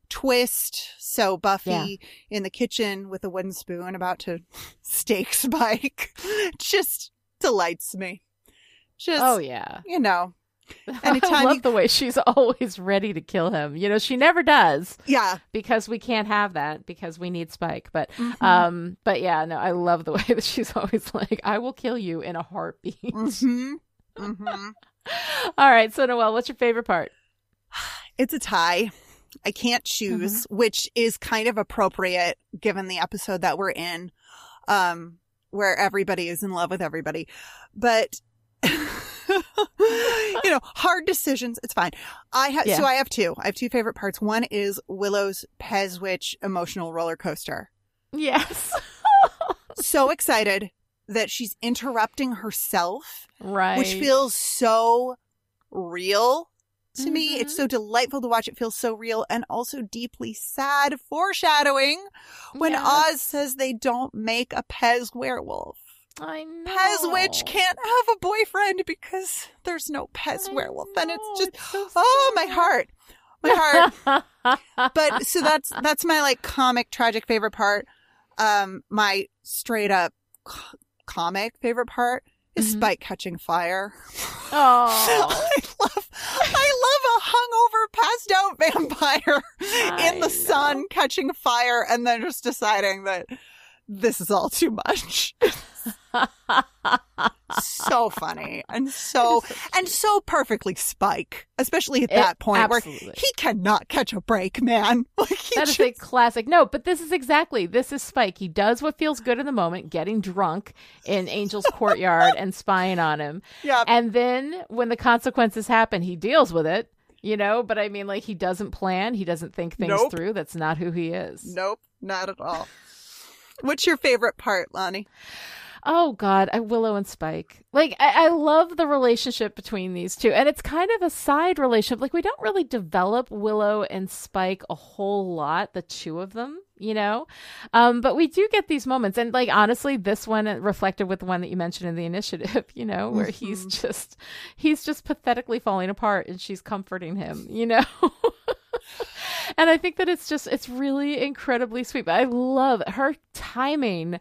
twist. So Buffy Yeah. in the kitchen with a wooden spoon about to [laughs] stake Spike [laughs] just delights me. Just, Oh yeah. you know, [laughs] I love you- the way she's [laughs] always ready to kill him. You know, she never does yeah. because we can't have that because we need Spike. But Mhm. um but yeah, no, I love the [laughs] way that she's always like, I will kill you in a heartbeat. hmm hmm All right, so Noelle, what's your favorite part? [sighs] It's a tie. I can't choose, which is kind of appropriate given the episode that we're in, um, where everybody is in love with everybody. But, [laughs] you know, hard decisions. It's fine. I have, Yeah. so I have two. I have two favorite parts. One is Willow's Pez witch emotional roller coaster. Yes. [laughs] so excited that she's interrupting herself right. which feels so real to me. Mm-hmm. It's so delightful to watch. It feels so real and also deeply sad foreshadowing when Yes. Oz says they don't make a Pez werewolf. I know. Pez witch can't have a boyfriend because there's no Pez I werewolf. And it's just, it's so oh, my heart. My heart. [laughs] but so that's, that's my like comic tragic favorite part. Um, my straight up c- comic favorite part is Mhm. Spike catching fire. Oh. [laughs] I love, I love a hungover, passed out vampire [laughs] in the sun catching fire, and then just deciding that this is all too much. [laughs] so funny and so and so perfectly Spike, especially at It- that point where he cannot catch a break, man. [laughs] Like he That is just, a classic. No, but this is exactly this is Spike. He does what feels good in the moment, getting drunk in Angel's courtyard and spying on him. yeah, And then when the consequences happen, he deals with it. You know, but I mean, like he doesn't plan, he doesn't think things Nope. through. That's not who he is. nope, not at all. What's your favorite part, Lani? Oh God, I Willow and Spike. Like I, I love the relationship between these two, and it's kind of a side relationship. Like we don't really develop Willow and Spike a whole lot, the two of them, you know. Um, but we do get these moments, and like honestly, this one reflected with the one that you mentioned in the initiative, [laughs] you know, where he's just he's just pathetically falling apart, and she's comforting him, you know. [laughs] [laughs] and I think that it's just it's really incredibly sweet. But I love her timing.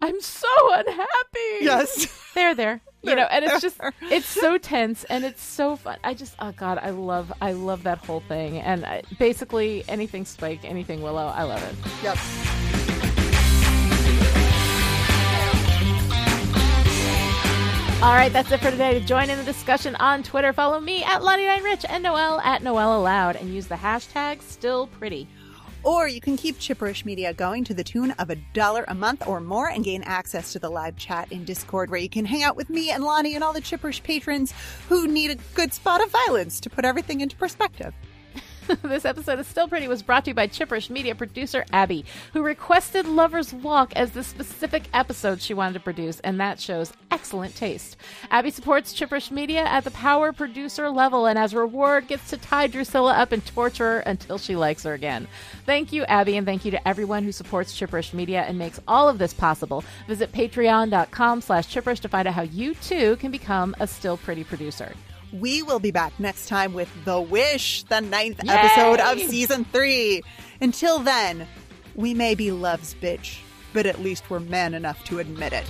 I'm so unhappy. Yes. [laughs] There, there. You know, and it's just [laughs] it's so tense and it's so fun. I just oh god, I love I love that whole thing. And I, basically anything Spike, anything Willow, I love it. Yep. All right, that's it for today. To join in the discussion on Twitter, follow me at LaniDianeRich and Noelle at Noelle Aloud and use the hashtag still pretty. Or you can keep Chipperish Media going to the tune of a dollar a month or more and gain access to the live chat in Discord where you can hang out with me and Lani and all the Chipperish patrons who need a good spot of violence to put everything into perspective. [laughs] this episode of Still Pretty was brought to you by Chipperish media producer Abby, who requested Lover's Walk as the specific episode she wanted to produce, and that shows excellent taste. Abby supports Chipperish media at the power producer level, and as a reward, gets to tie Drusilla up and torture her until she likes her again. Thank you, Abby, and thank you to everyone who supports Chipperish media and makes all of this possible. Visit patreon.com slash chipperish to find out how you too can become a Still Pretty producer. We will be back next time with The Wish, the ninth Yay! episode of season three. Until then, we may be love's bitch, but at least we're man enough to admit it.